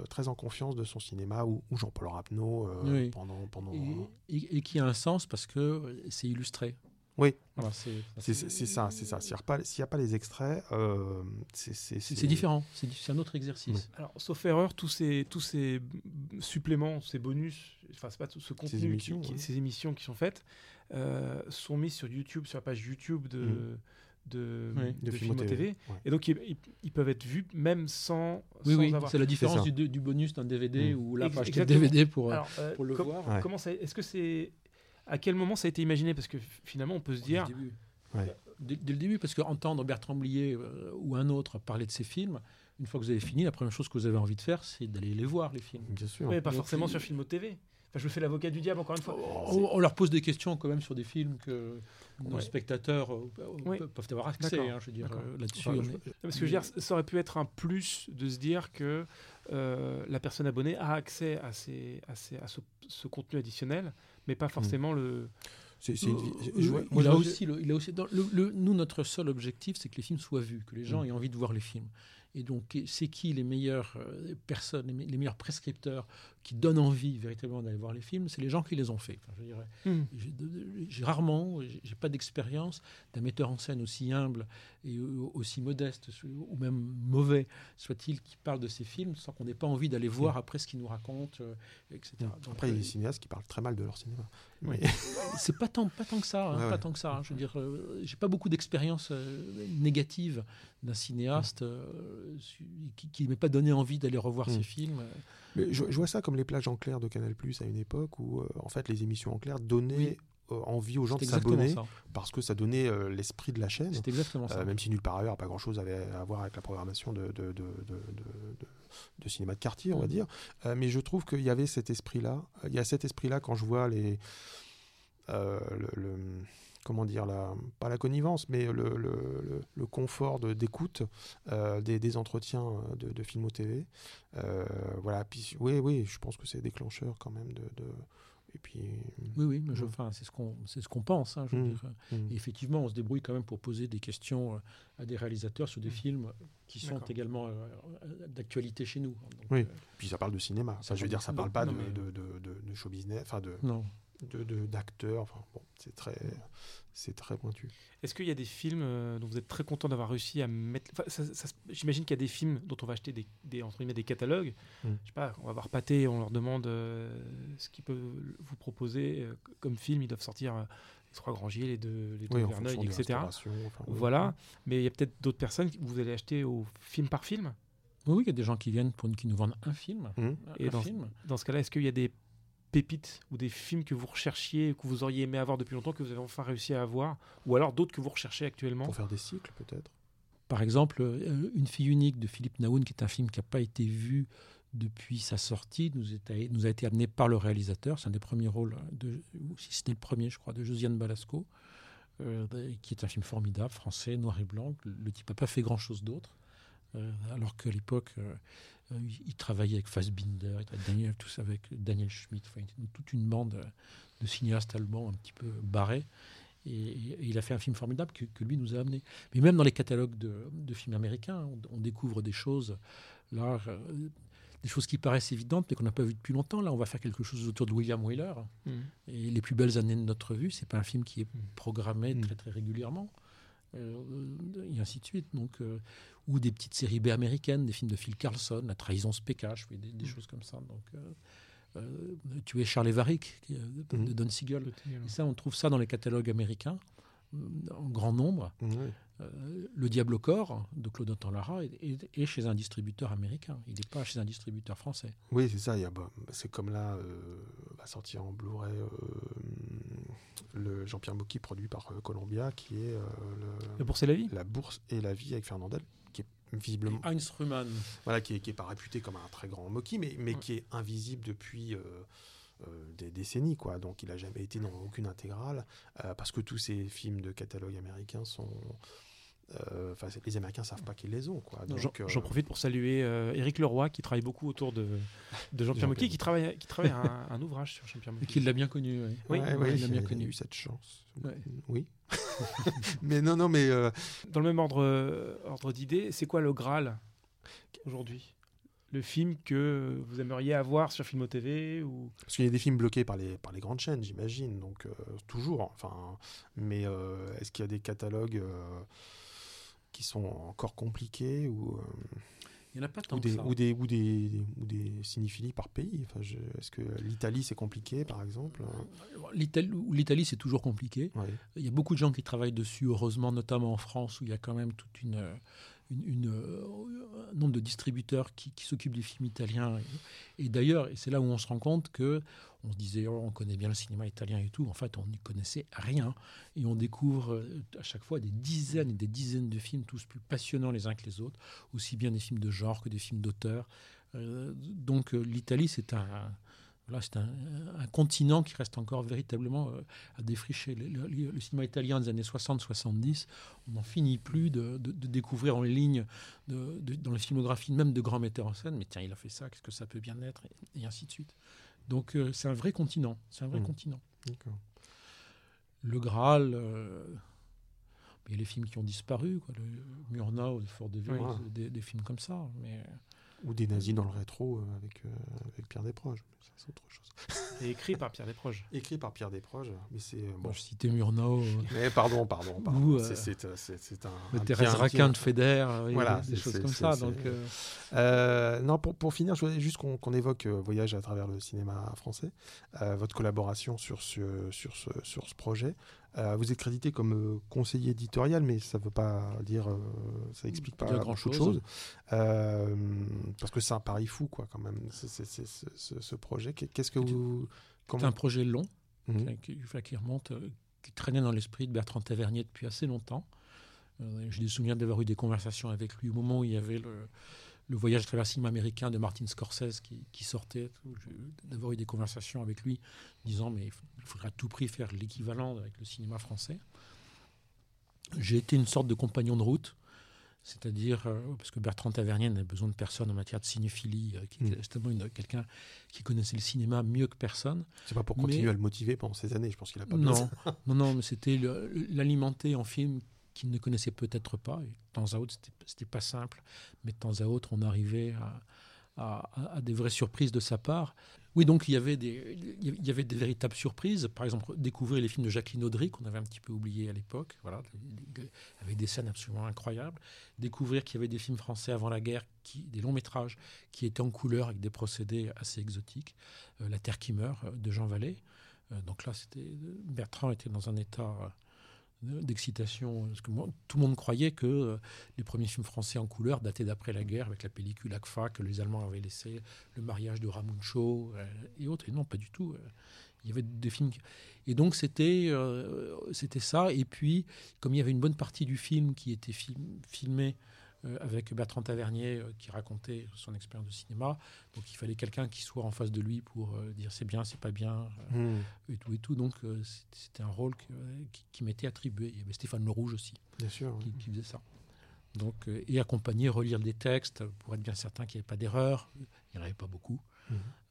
très en confiance de son cinéma ou, ou Jean-Paul Rapneau oui. pendant, pendant... Et, et, et, qui a un sens parce que c'est illustré Oui. Voilà, c'est C'est c'est- ça, c'est ça. S'il n'y a, pas- a les extraits, euh, c'est différent. C'est un autre exercice. Alors, sauf erreur, tous ces, tous ces suppléments, ces bonus, enfin, c'est pas tout ce contenu, qui- émissions, qui- ouais. ces émissions qui sont faites, euh, sont mis sur YouTube, sur la page YouTube de, Mm. de, Oui, de, de Filmo Filmo TV. TV, ouais. Et donc, ils, peuvent être vus même sans, Oui, sans oui, avoir. c'est la différence du, du bonus d'un DVD Mm. où là, faut acheter le. DVD pour, euh, Alors, euh, pour le com- voir. Ouais. Comment Est-ce que c'est à quel moment ça a été imaginé Parce que finalement, on peut se dire. Dès le début. Ouais. Dès, dès le début, parce qu'entendre Bertrand Blier euh, ou un autre parler de ses films, une fois que vous avez fini, la première chose que vous avez envie de faire, c'est d'aller les voir, les films. Bien sûr. Oui, pas Donc, forcément sur Filmo TV. Enfin, je me fais l'avocat du diable encore une fois. On, on leur pose des questions quand même sur des films que nos Ouais. spectateurs euh, Oui. peuvent avoir accès. Hein, je veux dire, euh, là-dessus. Enfin, est- Parce que je veux dire, ça aurait pu être un plus de se dire que euh, la personne abonnée a accès à, ces, à, ces- à ce, ce contenu additionnel, mais pas forcément le. C'est- c'est une vie- Euh, je vois- il, moi, je a vois- aussi le- il a aussi dans le- le- nous notre seul objectif c'est que les films soient vus que les gens Mm. aient envie de voir les films et donc c'est qui les meilleures euh, personnes les, me- les meilleurs prescripteurs qui donnent envie véritablement d'aller voir les films c'est les gens qui les ont faits Enfin, je dirais j'ai de- j'ai rarement j'ai pas d'expérience d'un metteur en scène aussi humble et au- aussi modeste ou même mauvais soit-il qui parle de ses films sans qu'on n'ait pas envie d'aller voir après ce qu'il nous raconte euh, etc Donc, Mm. Après, il y a euh, des cinéastes qui parlent très mal de leur cinéma. Oui. C'est pas tant, pas tant que ça, hein, Ouais, pas ouais. tant que ça. hein. Je veux dire, euh, j'ai pas beaucoup d'expérience euh, négative d'un cinéaste qui, qui m'ait pas donné envie d'aller revoir ses films. Mais je, je vois ça comme les plages en clair de Canal Plus à une époque où, euh, en fait, les émissions en clair donnaient euh, envie aux gens de s'abonner parce que ça donnait euh, l'esprit de la chaîne. C'est exactement ça. même si nulle part ailleurs, pas grand chose avait à voir avec la programmation de, de, de, de, de- de- de cinéma de quartier, on va Mm. dire. Euh, mais je trouve qu'il y avait cet esprit-là. Il y a cet esprit-là quand je vois les. euh, le, le- comment dire, la, pas la connivence, mais le, le, le- le confort de- d'écoute euh, des, des entretiens euh, de, de Filmo TV. Euh, voilà, puis oui, oui, je pense que c'est déclencheur quand même de. de- et puis. Oui, oui, mais je, Mm. enfin, c'est ce qu'on, c'est ce qu'on pense. hein, je veux Mm. dire. Mm. Et effectivement, on se débrouille quand même pour poser des questions à des réalisateurs sur des films qui sont également d'actualité chez nous. Donc, Oui. euh, Puis ça parle de cinéma. Ça Ça, je veux dire, ça parle pas Non, de, mais- de, de, de show business, enfin de, non. De, de- d'acteurs. Enfin, bon, c'est très, c'est très pointu. Est-ce qu'il y a des films euh, dont vous êtes très content d'avoir réussi à mettre. enfin, ça- ça se- J'imagine qu'il y a des films dont on va acheter des, des, entre guillemets, des catalogues. Mm. Je sais pas, on va voir Pathé, on leur demande euh, ce qu'ils peuvent vous proposer euh, comme film. Ils doivent sortir les trois Grangiers, les deux, les deux Oui, Verneuil, etc. restaurations, enfin, oui. Voilà. Mais il y a peut-être d'autres personnes que vous allez acheter au film par film? Oui, il y a des gens qui viennent pour qui nous vendent un film. Mhm. un Et dans- film. Dans ce cas-là, est-ce qu'il y a des pépites ou des films que vous recherchiez, que vous auriez aimé avoir depuis longtemps, que vous avez enfin réussi à avoir Ou alors d'autres que vous recherchez actuellement Pour faire des cycles, peut-être. Par exemple, euh, Une fille unique de Philippe Naoun, qui est un film qui n'a pas été vu depuis sa sortie, nous, est- nous a été amené par le réalisateur. C'est un des premiers rôles, de, ou si c'était le premier, je crois, de Josiane Balasco, euh, qui est un film formidable, français, noir et blanc. Le, type n'a pas fait grand-chose d'autre, alors qu'à l'époque, euh, euh, il, il travaillait avec Fassbinder, avec Daniel, tout ça avec Daniel Schmidt, enfin, toute une bande euh, de cinéastes allemands un petit peu barrés. Et, et il a fait un film formidable que, que lui nous a amené. Mais même dans les catalogues de, de films américains, on, on découvre des choses, là, euh, des choses qui paraissent évidentes, mais qu'on n'a pas vues depuis longtemps. Là, on va faire quelque chose autour de William Wyler. Mm. Et Les plus belles années de notre vue, c'est pas un film qui est programmé Mm. très, très régulièrement. Euh, et ainsi de suite. Donc, euh, ou des petites séries B américaines, des films de Phil Carlson, La trahison se pécache, oui, des, des choses comme ça. Donc, euh, euh, tu es Charles Varick euh, de, de Don Siegel. Et ça, on trouve ça dans les catalogues américains en grand nombre. Euh, le Diable au corps de Claude Lara est, est- est chez un distributeur américain. Il n'est pas chez un distributeur français. Oui, c'est ça. bah, c'est comme là, euh, va sortir en Blu-ray le Jean-Pierre Mocky produit par euh, Columbia, qui est euh, La bourse et la vie La Bourse et la Vie avec Fernandel, qui est visiblement, Heinz Rühmann. voilà, qui est, qui est pas réputé comme un très grand Mocky, mais, mais Ouais. qui est invisible depuis. euh, euh, des décennies quoi donc il a jamais été dans aucune intégrale euh, parce que tous ces films de catalogue américains sont enfin c'est- les américains savent pas qu'ils les ont quoi donc J'en euh, j'en profite pour saluer euh, Éric Leroy qui travaille beaucoup autour de, de Jean-Pierre Mocky, qui travaille, qui travaille un, un ouvrage sur Jean-Pierre Et Mocky. qu'il l'a bien connu. oui. Oui, ouais, ouais, ouais, il a bien il a connu. eu cette chance Ouais. oui mais non non mais euh, Dans le même ordre, euh, ordre d'idées, c'est quoi le Graal aujourd'hui? Le film que vous aimeriez avoir sur Filmo TV ou... Parce qu'il y a des films bloqués par les, par les grandes chaînes, j'imagine, donc euh, toujours. Enfin, mais euh, est-ce qu'il y a des catalogues euh, qui sont encore compliqués ou, euh, Il n'y en a pas tant ou, que des, ça. ou, des, ou, des, ou des cinéphilies par pays enfin, Est-ce que l'Italie c'est compliqué par exemple? L'Italie, l'Italie, c'est toujours compliqué. Ouais. Il y a beaucoup de gens qui travaillent dessus, heureusement, notamment en France, où il y a quand même toute une, euh, un nombre de distributeurs qui, qui s'occupent des films italiens. Et, d'ailleurs, et c'est là où on se rend compte que on se disait, oh, on connaît bien le cinéma italien et tout. En fait, on n'y connaissait rien. Et on découvre euh, à chaque fois des dizaines et des dizaines de films, tous plus passionnants les uns que les autres, aussi bien des films de genre que des films d'auteur. Euh, donc, l'Italie, c'est un. Voilà, c'est un, un continent qui reste encore véritablement euh, à défricher. Le, le- le cinéma italien des années 60-70, on n'en finit plus de, de- de découvrir en ligne, de- dans la filmographie même de grands metteurs en scène, mais tiens, il a fait ça, qu'est-ce que ça peut bien être, et, et ainsi de suite. Donc euh, c'est un vrai continent, c'est un vrai Mhm. continent. Le Graal, euh, il y a les films qui ont disparu, quoi, le Murnau, le Fort de Ville, Ouais. des, des films comme ça. Mais Ou des nazis dans le rétro euh, avec, euh, avec Pierre Desproges. mais ça, c'est autre chose. Écrit par Pierre Desproges. Écrit par Pierre Desproges, mais c'est euh, bon. bon, je citais Murnau, Mais pardon, pardon, pardon. Ou, C'est- c'est c'est- c'est un. un Thérèse Raquin de Feder, Voilà, des choses c'est- comme c'est- ça. c'est- Donc, euh, Euh, non, pour, pour finir, je voudrais juste qu'on qu'on évoque euh, Voyage à travers le cinéma français, euh, votre collaboration sur ce, sur ce, sur ce projet. Euh, vous êtes crédité comme euh, conseiller éditorial, mais ça veut pas dire, euh, ça explique pas chose. grand-chose. parce que c'est un pari fou, quoi, quand même, c'est- ce- projet. Qu'est- Qu'est-ce que C'est vous. c'est un projet long Mhm. qui, qui- remonte, euh, qui traînait dans l'esprit de Bertrand Tavernier depuis assez longtemps. Euh, J'ai des souvenirs d'avoir eu des conversations avec lui au moment où il y avait le, le voyage à travers le cinéma américain de Martin Scorsese qui, qui sortait. D'avoir eu des conversations avec lui disant mais il faudrait à tout prix faire l'équivalent avec le cinéma français. J'ai été une sorte de compagnon de route. C'est-à-dire, euh, parce que Bertrand Tavernier n'avait besoin de personne en matière de cinéphilie, euh, qui était Mm. justement une- quelqu'un qui connaissait le cinéma mieux que personne. C'est pas pour Mais- continuer à le motiver pendant ces années, je pense qu'il a pas Non, besoin. non, non, mais c'était l'alimenter en film qu'il ne connaissait peut-être pas. Et de temps à autre, c'était- pas simple, mais de temps à autre, on arrivait à, des vraies surprises de sa part. Oui, donc il y avait des, il y avait des véritables surprises. Par exemple, découvrir les films de Jacqueline Audry qu'on avait un petit peu oublié à l'époque, voilà, avec des scènes absolument incroyables. Découvrir qu'il y avait des films français avant la guerre, qui, des longs métrages qui étaient en couleur avec des procédés assez exotiques. Euh, la Terre qui meurt euh, de Jean Vallée. Euh, donc là, c'était Bertrand était dans un état d'excitation parce que tout le monde croyait que euh, les premiers films français en couleur dataient d'après la guerre avec la pellicule ACFA que les Allemands avaient laissé, le mariage de Ramuncho et autres. Et non, pas du tout. euh, Il y avait des films et donc c'était euh, c'était ça. Et puis comme il y avait une bonne partie du film qui était film- filmé avec Bertrand Tavernier euh, qui racontait son expérience de cinéma. Donc il fallait quelqu'un qui soit en face de lui pour euh, dire c'est bien, c'est pas bien, euh, Mhm, et tout et tout. Donc euh, c'était- un rôle que- euh, qui, qui m'était attribué. Il y avait Stéphane Le Rouge aussi bien sûr. qui, qui faisait ça. Donc, euh, et accompagner, relire des textes pour être bien certain qu'il n'y avait pas d'erreur. Il n'y en avait pas beaucoup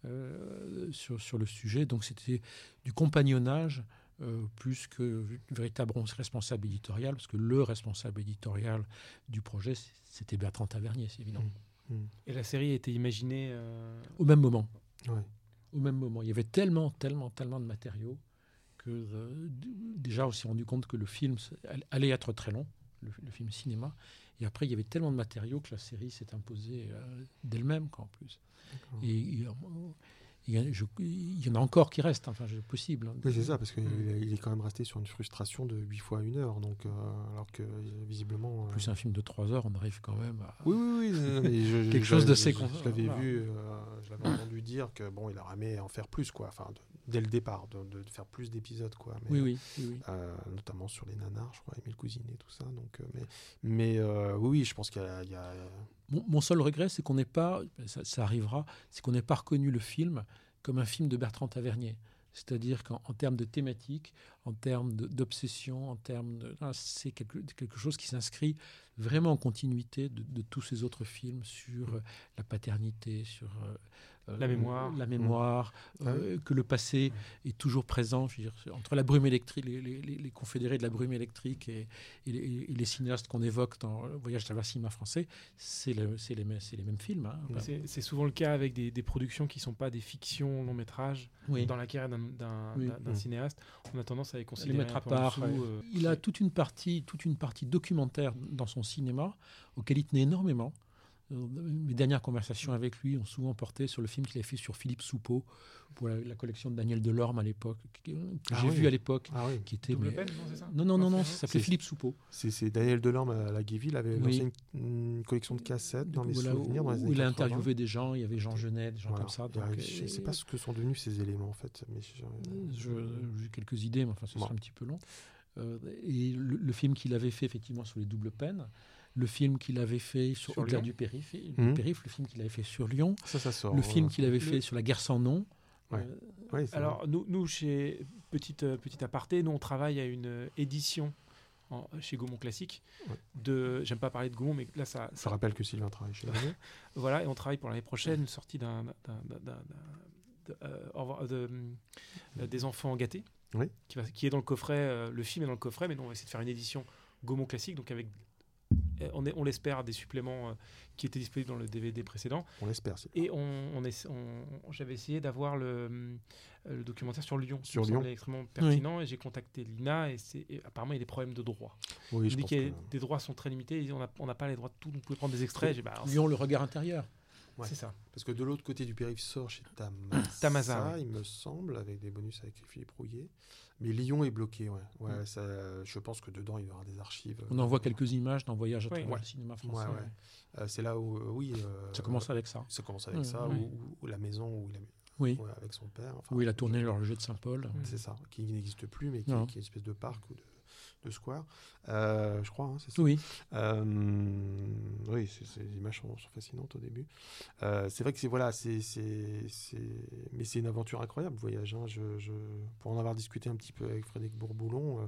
euh, sur, sur le sujet. Donc c'était du compagnonnage euh, plus que une véritable responsable éditorial, parce que le responsable éditorial du projet, c'était Bertrand Tavernier, c'est évident. Mhm. Et la série a été imaginée. euh, Au même moment. Ouais. Au même moment. Il y avait tellement, tellement, tellement de matériaux que euh, déjà on s'est rendu compte que le film allait être très long, le, le film cinéma. Et après, il y avait tellement de matériaux que la série s'est imposée euh, d'elle-même, en plus. Et il y en a encore qui restent, enfin, c'est possible. Oui, c'est ça, parce qu'il Mm. il est quand même resté sur une frustration de 8 fois une heure, donc, euh, alors que euh, visiblement. euh, Plus un film de 3 heures, on arrive quand même à. Oui, oui, oui. je- Quelque chose de séquence- Je, l'avais voilà. vu, euh, je l'avais entendu dire que bon, il a ramé à en faire plus, quoi. Enfin, de- dès le départ, de, de faire plus d'épisodes, quoi. Mais, Oui, oui, oui. oui. euh, notamment sur les nanars, je crois, Cousine et tout ça. Donc, euh, mais, mais euh, oui, oui, je pense qu'il y a, il y a- Mon, seul regret, c'est qu'on n'ait pas, ça, arrivera, c'est qu'on n'ait pas reconnu le film comme un film de Bertrand Tavernier. C'est-à-dire qu'en en termes de thématique, en termes d'obsession, en termes C'est quelque, chose qui s'inscrit vraiment en continuité de, de tous ces autres films sur euh, la paternité, sur euh, La mémoire. la mémoire, Ah euh, que le passé est toujours présent. Je veux dire, entre la brume électrique, les, les- les- les confédérés de la brume électrique et, et les, et les cinéastes qu'on évoque dans le Voyage à travers cinéma français, c'est le- c'est les, mêmes- films. hein. C'est souvent le cas avec des, des productions qui ne sont pas des fictions long métrage oui. dans la carrière d'un- Oui. cinéaste. On a tendance à les considérer mettre à part. dessous, euh, Il a toute une partie, toute une partie documentaire dans son cinéma auquel il tenait énormément. Euh, Mes dernières conversations avec lui ont souvent porté sur le film qu'il a fait sur Philippe Soupeau pour la, la collection de Daniel Delorme à l'époque, que, que Ah j'ai oui. vu à l'époque, Ah oui. qui était Double mais- peine, non, c'est ça non non non ça s'appelait Philippe Soupeau. C'est c'est Daniel Delorme à la Guéville avait Oui. lancé une, une collection de cassettes dans les Voilà, souvenirs dans les où il a 80. interviewé des gens, il y avait Jean Genet, des gens Voilà. comme ça. Il donc, je ne euh, sais pas ce que sont devenus ces éléments en fait. Mais je- Je- J'ai quelques idées, mais enfin, ce Bon. sera un petit peu long. Euh, et le, le film qu'il avait fait, effectivement, sur les doubles peines, le film qu'il avait fait sur, Sur Au-delà Lyon. du périph', Mhm. périph', le film qu'il avait fait sur Lyon, ça, ça sort. le hein. film qu'il avait Le- fait sur la guerre sans nom. Ouais. Euh, Ouais, Alors, nous, nous, chez Petite, euh, petite Aparté, nous, on travaille à une euh, édition en- chez Gaumont Classique Ouais. de. J'aime pas parler de Gaumont, mais là, ça. Je ça- rappelle que Sylvain travaille chez nous. voilà, et on travaille pour l'année prochaine une sortie d'un. d'un- d'un- d'un- de, euh, au revoir- de, euh, des enfants gâtés, Oui. qui, va- qui est dans le coffret. euh, le film est dans le coffret, mais nous, on va essayer de faire une édition Gaumont Classique, donc avec. Euh, On, est- on l'espère des suppléments euh, qui étaient disponibles dans le DVD précédent. On l'espère. Et on, on essa- on- j'avais essayé d'avoir le, euh, le documentaire sur Lyon. Sur Lyon. semblait extrêmement pertinent. Et j'ai contacté Lina. Et, apparemment, il y a des problèmes de droit. Oui, Il je dit pense que les droits sont très limités. On n'a on n'a pas les droits de tout. Donc, vous pouvez prendre des extraits. Dit, bah, alors, Lyon, le regard intérieur. Ouais. C'est ça. Parce que de l'autre côté du périph' sort chez Tamasa, Tamasa, il me semble, avec des bonus avec Philippe Rouillet. Mais Lyon est bloqué, ouais. ouais Mm. ça, je pense que dedans, il y aura des archives. On en voit quelques images dans Voyage à Oui. travers Ouais. le cinéma Ouais, français. ouais. Euh, c'est là où, euh, oui. euh, Ça commence avec ça. Ça commence avec Mm, ça, où, où la maison où il a, Oui, ouais, avec son père. enfin, où il a tourné l'horloger de Saint-Paul. Mm. C'est ça, qui n'existe plus, mais qui, qui est une espèce de parc ou de, square. Euh, je crois, hein, c'est ça. Oui, Euh, oui, les images sont, sont fascinantes au début. Euh, c'est vrai que c'est voilà, c'est, c'est, c'est- mais c'est une aventure incroyable le voyage. hein. Je, je- pour en avoir discuté un petit peu avec Frédéric Bourboulon,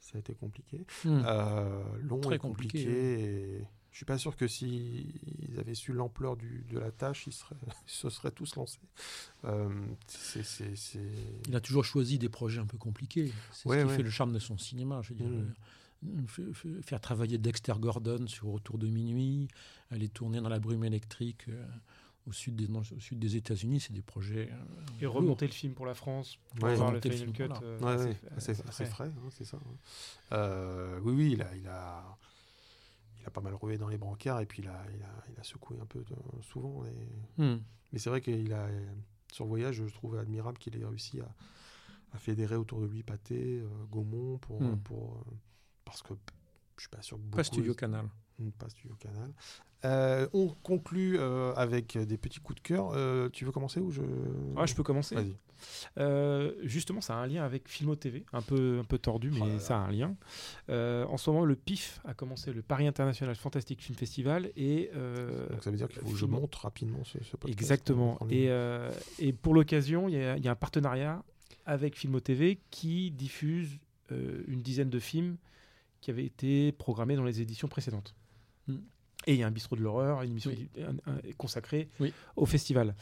ça a été compliqué, Mm. Euh, long Très et compliqué. compliqué, et je suis pas sûr que s'ils avaient su l'ampleur du, de la tâche, ils, seraient, ils se seraient tous lancés. Euh, c'est, c'est- c'est- Il a toujours choisi des projets un peu compliqués. C'est Ouais, ce qui ouais. fait le charme de son cinéma. Je veux dire, Mm. euh, faire travailler Dexter Gordon sur Autour de minuit, aller tourner dans la brume électrique euh, au, sud des, dans- au sud des États-Unis, c'est des projets. euh, Et remonter le film pour la France. Pour Ouais, avoir le remonter le final film, cut. voilà. euh, Ouais, ouais, assez assez frais. hein, c'est ça. hein. Euh, oui, oui, il a, il a, il a pas mal roué dans les brancards et puis il a, il a, il a secoué un peu de- souvent. et- Mm. Mais c'est vrai qu'il a, sur le voyage, je trouve admirable qu'il ait réussi à, à fédérer autour de lui Pâté, euh, Gaumont, pour, Mm. pour, euh, parce que je suis pas sûr que beaucoup. Pas Studio Canal. Mm, Pas Studio Canal. Euh, on conclut euh, avec des petits coups de cœur. Euh, tu veux commencer ou je Ah, je peux commencer. Vas-y. Justement, ça a un lien avec Filmo TV, un peu, un peu tordu, mais Oh ça a un lien. En ce moment, le PIF a commencé le Paris International Fantastic Film Festival et Donc ça veut dire qu'il faut que je monte rapidement ce, ce podcast. Exactement. On Et, et pour l'occasion, il y, y a un partenariat avec Filmo TV qui diffuse une dizaine de films qui avaient été programmés dans les éditions précédentes. Mm. Et il y a un bistrot de l'horreur, une émission Oui. un- un- consacrée Oui. au festival.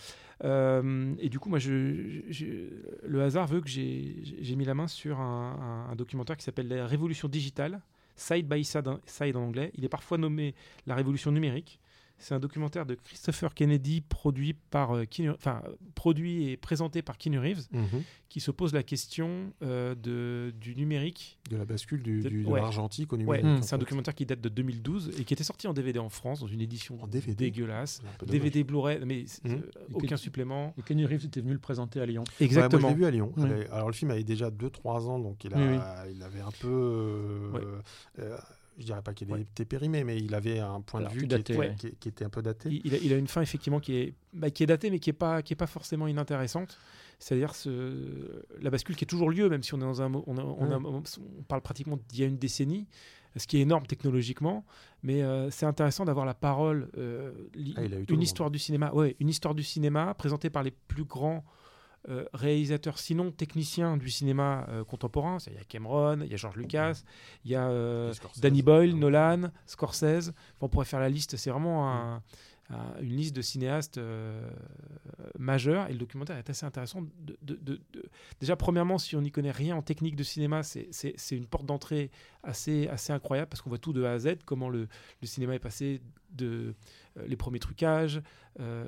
Euh, et du coup, moi, je, je- le hasard veut que j'ai mis la main sur un documentaire qui s'appelle La Révolution digitale, Side by Side, side en anglais. Il est parfois nommé La Révolution numérique. C'est un documentaire de Christopher Kennedy produit par euh, Keanu- enfin produit et présenté par Keanu Reeves Mhm. qui se pose la question euh, de, du numérique. De la bascule du, De- du- de ouais. l'argentique au Ouais, numérique. c'est un documentaire qui date de 2012 et qui était sorti en DVD en France dans une édition En DVD? dégueulasse. DVD Blu-ray, mais Mhm. euh, Et aucun supplément. Et Kenny Reeves était venu le présenter à Lyon. Ouais, moi, Exactement. je l'ai vu à Lyon. Oui. Alors, le film avait déjà 2-3 ans, donc il, a, Oui, il avait un peu. euh, Ouais. euh, je dirais pas qu'il Ouais. était périmé, mais il avait un point Alors, de vue qui était, ouais. qui, qui était un peu daté. Il, il a, il a une fin effectivement qui est, bah, qui est datée, mais qui est pas, qui est pas forcément inintéressante. C'est-à-dire ce, la bascule qui est toujours lieu, même si on est dans un, on, a- on, a- on parle pratiquement d'il y a une décennie, ce qui est énorme technologiquement, mais euh, c'est intéressant d'avoir la parole, euh, li- Ah, une monde. histoire du cinéma, ouais, une histoire du cinéma présentée par les plus grands réalisateurs, sinon techniciens du cinéma euh, contemporain. Il y a Cameron, il y a George Lucas, il y a euh, Scorsese, Danny Boyle. Nolan, Scorsese. Enfin, on pourrait faire la liste. C'est vraiment un- un- une liste de cinéastes euh, majeurs. Et le documentaire est assez intéressant. de- de- de- de- Déjà, premièrement, si on n'y connaît rien en technique de cinéma, c'est- une porte d'entrée assez, assez incroyable parce qu'on voit tout de A à Z, comment le, le cinéma est passé de euh, les premiers trucages, euh,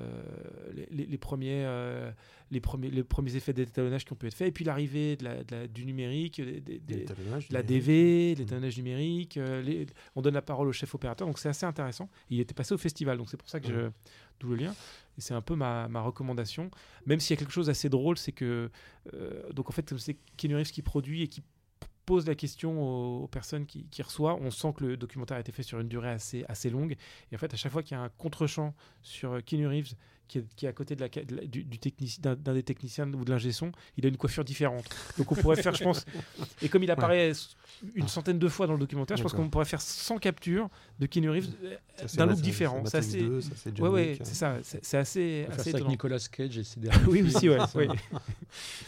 les, les- les premiers, euh, les, premiers, les premiers effets d'étalonnage qui ont pu être faits, et puis l'arrivée de la- de la- du numérique, des- des- des- L'étalonnage de la. DV, l'étalonnage numérique. euh, les- on donne la parole au chef opérateur, donc c'est assez intéressant. Il était passé au festival, donc c'est pour ça que je. D'où le lien. Et c'est un peu ma, ma recommandation. Même s'il y a quelque chose d'assez drôle, c'est que. euh, donc en fait, comme c'est Reeves qui produit et qui pose la question aux, aux personnes qui, qui reçoivent, on sent que le documentaire a été fait sur une durée assez, assez longue. Et en fait, à chaque fois qu'il y a un contre-champ sur euh, Keanu Reeves, qui est, qui est à côté de la, de la- du, du technici- d'un d'un des techniciens ou de l'ingé son, il a une coiffure différente. Donc on pourrait faire, je pense, et comme il apparaît une centaine de fois dans le documentaire, je pense qu'on pourrait faire 100 captures de Keanu Reeves euh, Ça, d'un look différent. C'est 2, ça, c'est John ouais, ouais, c'est ça. C'est c'est assez, On va faire assez ça avec étonnant. Nicolas Cage et ses derniers Oui, aussi, ouais. ouais.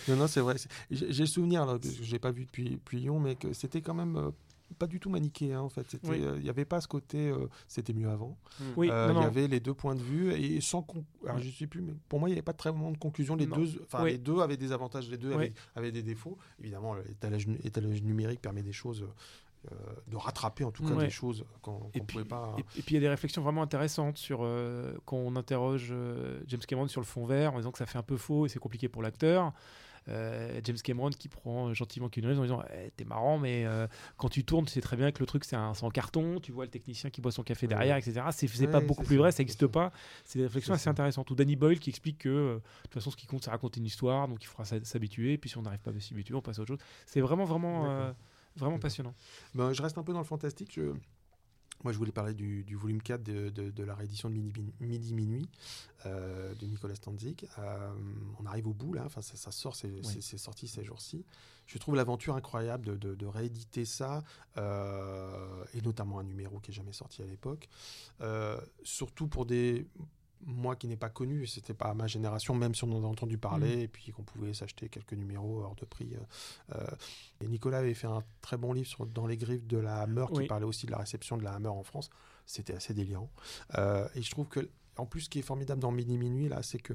Non, non, c'est vrai. C'est- J'ai j'ai le souvenir, là, que je l'ai pas vu depuis, depuis Mais que c'était quand même euh, pas du tout maniqué. hein, en fait, Oui. euh, il n'y avait pas ce côté, euh, c'était mieux avant. Oui, Euh, non, il y avait les deux points de vue et sans. con- Alors, je sais plus, mais pour moi, il n'y avait pas très vraiment de conclusion. Les Non. deux, enfin, Oui. les deux avaient des avantages, les deux Oui. avaient, avaient des défauts. Évidemment, l'étalage nu- étalage numérique permet des choses. euh, de rattraper en tout cas Ouais. des choses qu'on ne pouvait pas. Et, et puis il y a des réflexions vraiment intéressantes sur euh, quand on interroge euh, James Cameron sur le fond vert en disant que ça fait un peu faux et c'est compliqué pour l'acteur. Euh, James Cameron qui prend gentiment Keanu Reeves en disant Eh, T'es marrant, mais euh, quand tu tournes, tu sais très bien que le truc c'est un, en carton. Tu vois le technicien qui boit son café Ouais. derrière, etc. C'est Ouais, pas beaucoup plus ça, vrai, ça n'existe pas. C'est des réflexions assez ça. intéressantes. Ou Danny Boyle qui explique que euh, de toute façon, ce qui compte, c'est raconter une histoire, donc il faudra s'habituer. Puis si on n'arrive pas à s'habituer, on passe à autre chose. C'est vraiment, vraiment, vraiment passionnant. Ben, je reste un peu dans le fantastique. Je... Moi, je voulais parler du, du volume 4 de, de- de la réédition de Midi, Midi Minuit euh, de Nicolas Stanzik. Euh, on arrive au bout, là. Enfin, ça, ça sort, c'est sorti ces jours-ci. Je trouve l'aventure incroyable de, de- de rééditer ça, euh, et notamment un numéro qui n'est jamais sorti à l'époque. Euh, surtout pour des. Moi qui n'ai pas connu, c'était pas ma génération, même si on en a entendu parler, et puis qu'on pouvait s'acheter quelques numéros hors de prix. euh, euh, et Nicolas avait fait un très bon livre sur Dans les griffes de la Hammer qui Oui. parlait aussi de la réception de la Hammer en France. C'était assez délirant. Euh, et je trouve que, en plus, ce qui est formidable dans Midi Minuit, là, c'est que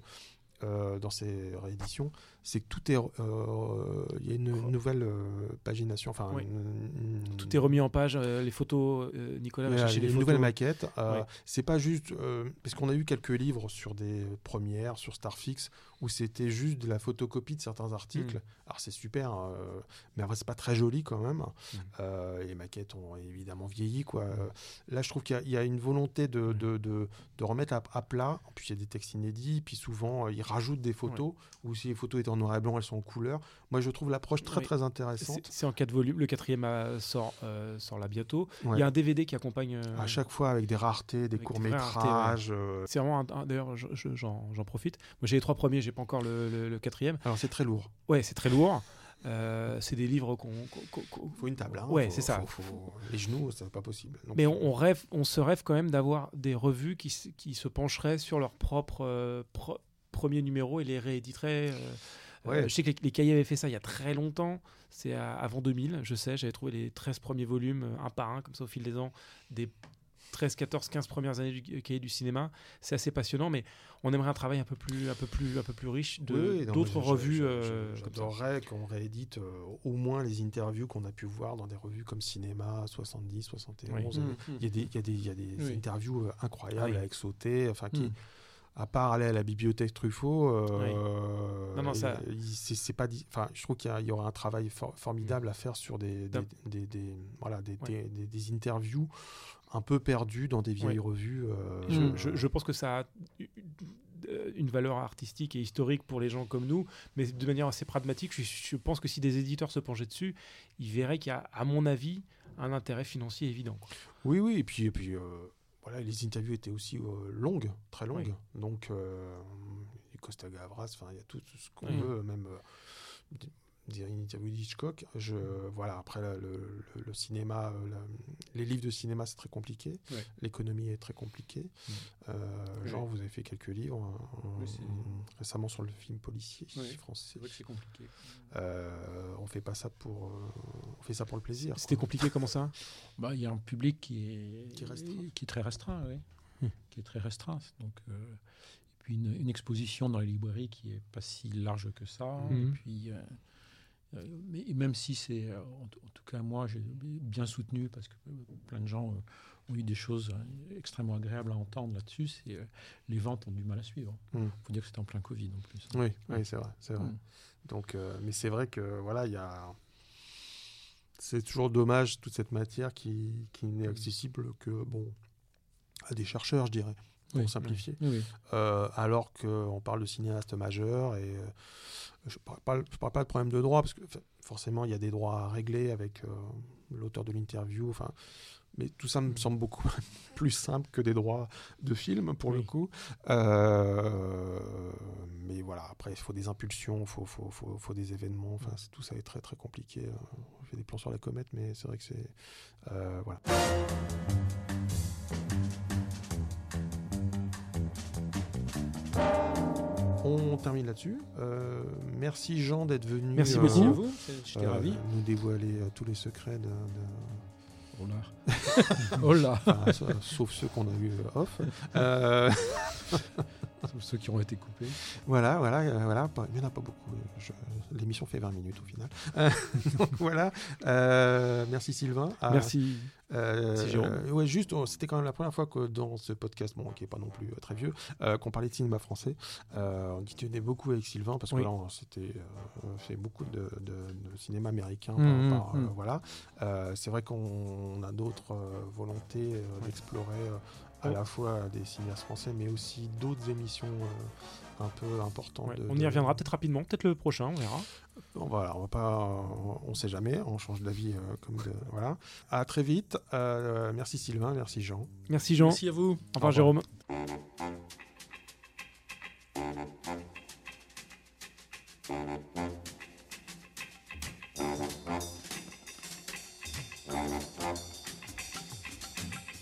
euh, dans ces rééditions, c'est que tout est. euh, Il y a une nouvelle euh, pagination. Enfin, Oui. une- une- Tout est remis en page. euh, les photos, euh, Nicolas va chercher les une photos. nouvelle maquette. euh. C'est pas juste euh, parce qu'on a eu quelques livres sur des premières, sur Starfix, où c'était juste de la photocopie de certains articles. Mm. Alors c'est super, euh, mais après c'est pas très joli quand même. Mm. Euh, les maquettes ont évidemment vieilli quoi. Euh, Là je trouve qu'il y a- il y, a une volonté de, de, de- de remettre à, à plat. En plus il y a des textes inédits, puis souvent euh, ils rajoutent des photos. Ou si les photos étaient en noir et blanc, elles sont en couleur. Moi je trouve l'approche très Oui. très intéressante. c'est en quatre volumes. Le quatrième sort, euh, sort là bientôt. Ouais. Il y a un DVD qui accompagne. À chaque fois avec des raretés, des avec des courts vraies raretés, métrages. euh, C'est vraiment D'ailleurs, je- je- j'en j'en profite. Moi, j'ai les trois premiers, j'ai pas encore le, le- le quatrième. Alors c'est très lourd. Ouais, c'est très lourd. Euh, c'est des livres qu'on. qu'on- faut une table. Hein. Ouais, c'est ça. faut- faut- Les genoux, c'est pas possible. Donc, Mais on, on rêve, on se rêve quand même d'avoir des revues qui, se- qui se pencheraient sur leur propre euh, pro- premier numéro et les rééditeraient. euh, Ouais. euh, je sais que les, les cahiers avaient fait ça il y a très longtemps. C'est avant 2000, je sais. J'avais trouvé les 13 premiers volumes, un par un, comme ça au fil des ans, des 13, 14, 15 premières années du cahier du cinéma. C'est assez passionnant, mais on aimerait un travail un peu plus, un peu plus, un peu plus riche de Oui, d'autres revues. je- euh. J'adorerais qu'on réédite euh, au moins les interviews qu'on a pu voir dans des revues comme Cinéma 70, 71. Oui. Euh, Il y a des, il y a des, il y a des Oui. interviews euh, incroyables oui. avec Sauté, enfin qui, Mm. à part aller à la bibliothèque Truffaut, euh, Oui. Non, non, ça- il- c'est c'est pas, di- enfin, je trouve qu'il y, y aura un travail for- formidable à faire sur des, des, D'ab- des, des- voilà, des, Ouais. des, des- des interviews un peu perdues dans des vieilles revues. euh, Je, Mm. je- je pense que ça a euh, une valeur artistique et historique pour les gens comme nous, mais de manière assez pragmatique, je, je pense que si des éditeurs se penchaient dessus, ils verraient qu'il y a, à mon avis, un intérêt financier évident. quoi. Oui, oui, et puis, et puis euh, voilà, les interviews étaient aussi euh, longues, très longues. Donc, euh, du Costa Gavras, enfin, il y a tout, tout ce qu'on Oui. veut, même une interview d'Hitchcock. Je, voilà, après, le, le- le cinéma, euh, la- les livres de cinéma, c'est très compliqué. Ouais. L'économie est très compliquée. Euh, Jean, vous avez fait quelques livres hein, Oui, récemment sur le film policier Ouais. français. C'est compliqué. Euh, on fait pas ça pour, euh, on fait ça pour le plaisir. C'était compliqué comment ça? Bah, il y a un public qui est, Qui est restreint. qui est très restreint, oui. Hmm. Qui est très restreint. Donc, euh, et puis une, une exposition dans les librairies qui est pas si large que ça. Et puis, euh, euh, mais même si c'est, euh, en, tout cas moi, j'ai bien soutenu parce que euh, plein de gens euh, ont eu des choses euh, extrêmement agréables à entendre là-dessus. C'est euh, les ventes ont du mal à suivre. Il Mhm. faut dire que c'était en plein Covid en plus. Oui, oui, c'est vrai, c'est vrai. Mhm. Donc, euh, mais c'est vrai que voilà, il y a. C'est toujours dommage toute cette matière qui, qui n'est accessible que bon à des chercheurs, je dirais, pour Oui, simplifier. Oui, oui. Euh, alors qu'on parle de cinéastes majeurs et euh, je parle je parle pas de problème de droit parce que forcément il y a des droits à régler avec euh, l'auteur de l'interview. Enfin, mais tout ça me semble beaucoup plus simple que des droits de film pour le coup. Euh, mais voilà, après il faut des impulsions, il faut, faut, faut, faut des événements. Enfin, c'est- tout ça est très très compliqué. On fait des plans sur la comète, mais c'est vrai que c'est voilà. On termine là-dessus. Euh, merci Jean d'être venu. Merci euh, beaucoup. Merci à vous. c'est- J'étais euh, ravi. Nous dévoiler euh, tous les secrets de, de- Oh là. oh là. enfin, sa- sauf ceux qu'on a eu euh, off. Ceux qui ont été coupés. voilà, voilà, euh, voilà. pas- Il n'y en a pas beaucoup. Je- L'émission fait 20 minutes au final. Euh, donc voilà. Euh, merci Sylvain. Merci. euh, Merci, Jérôme. euh, ouais, juste, c'était quand même la première fois que dans ce podcast, bon, qui est pas non plus très vieux, euh, qu'on parlait de cinéma français. Euh, on y tenait beaucoup avec Sylvain parce que Oui. là, on s'était euh, fait beaucoup de, de- de cinéma américain. Par- par, euh, mhm. voilà. Euh, c'est vrai qu'on a d'autres euh, volontés euh, d'explorer euh, à Ouais. la fois des cinéastes français, mais aussi d'autres émissions euh, un peu importantes. Ouais, de- on y de- reviendra peut-être rapidement, peut-être le prochain, on verra. Bon, voilà, on va pas, on, on sait jamais, on change d'avis euh, comme de, voilà. À très vite. Euh, merci Sylvain, merci Jean. Merci Jean. Merci à vous. Au revoir Jérôme.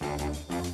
Thank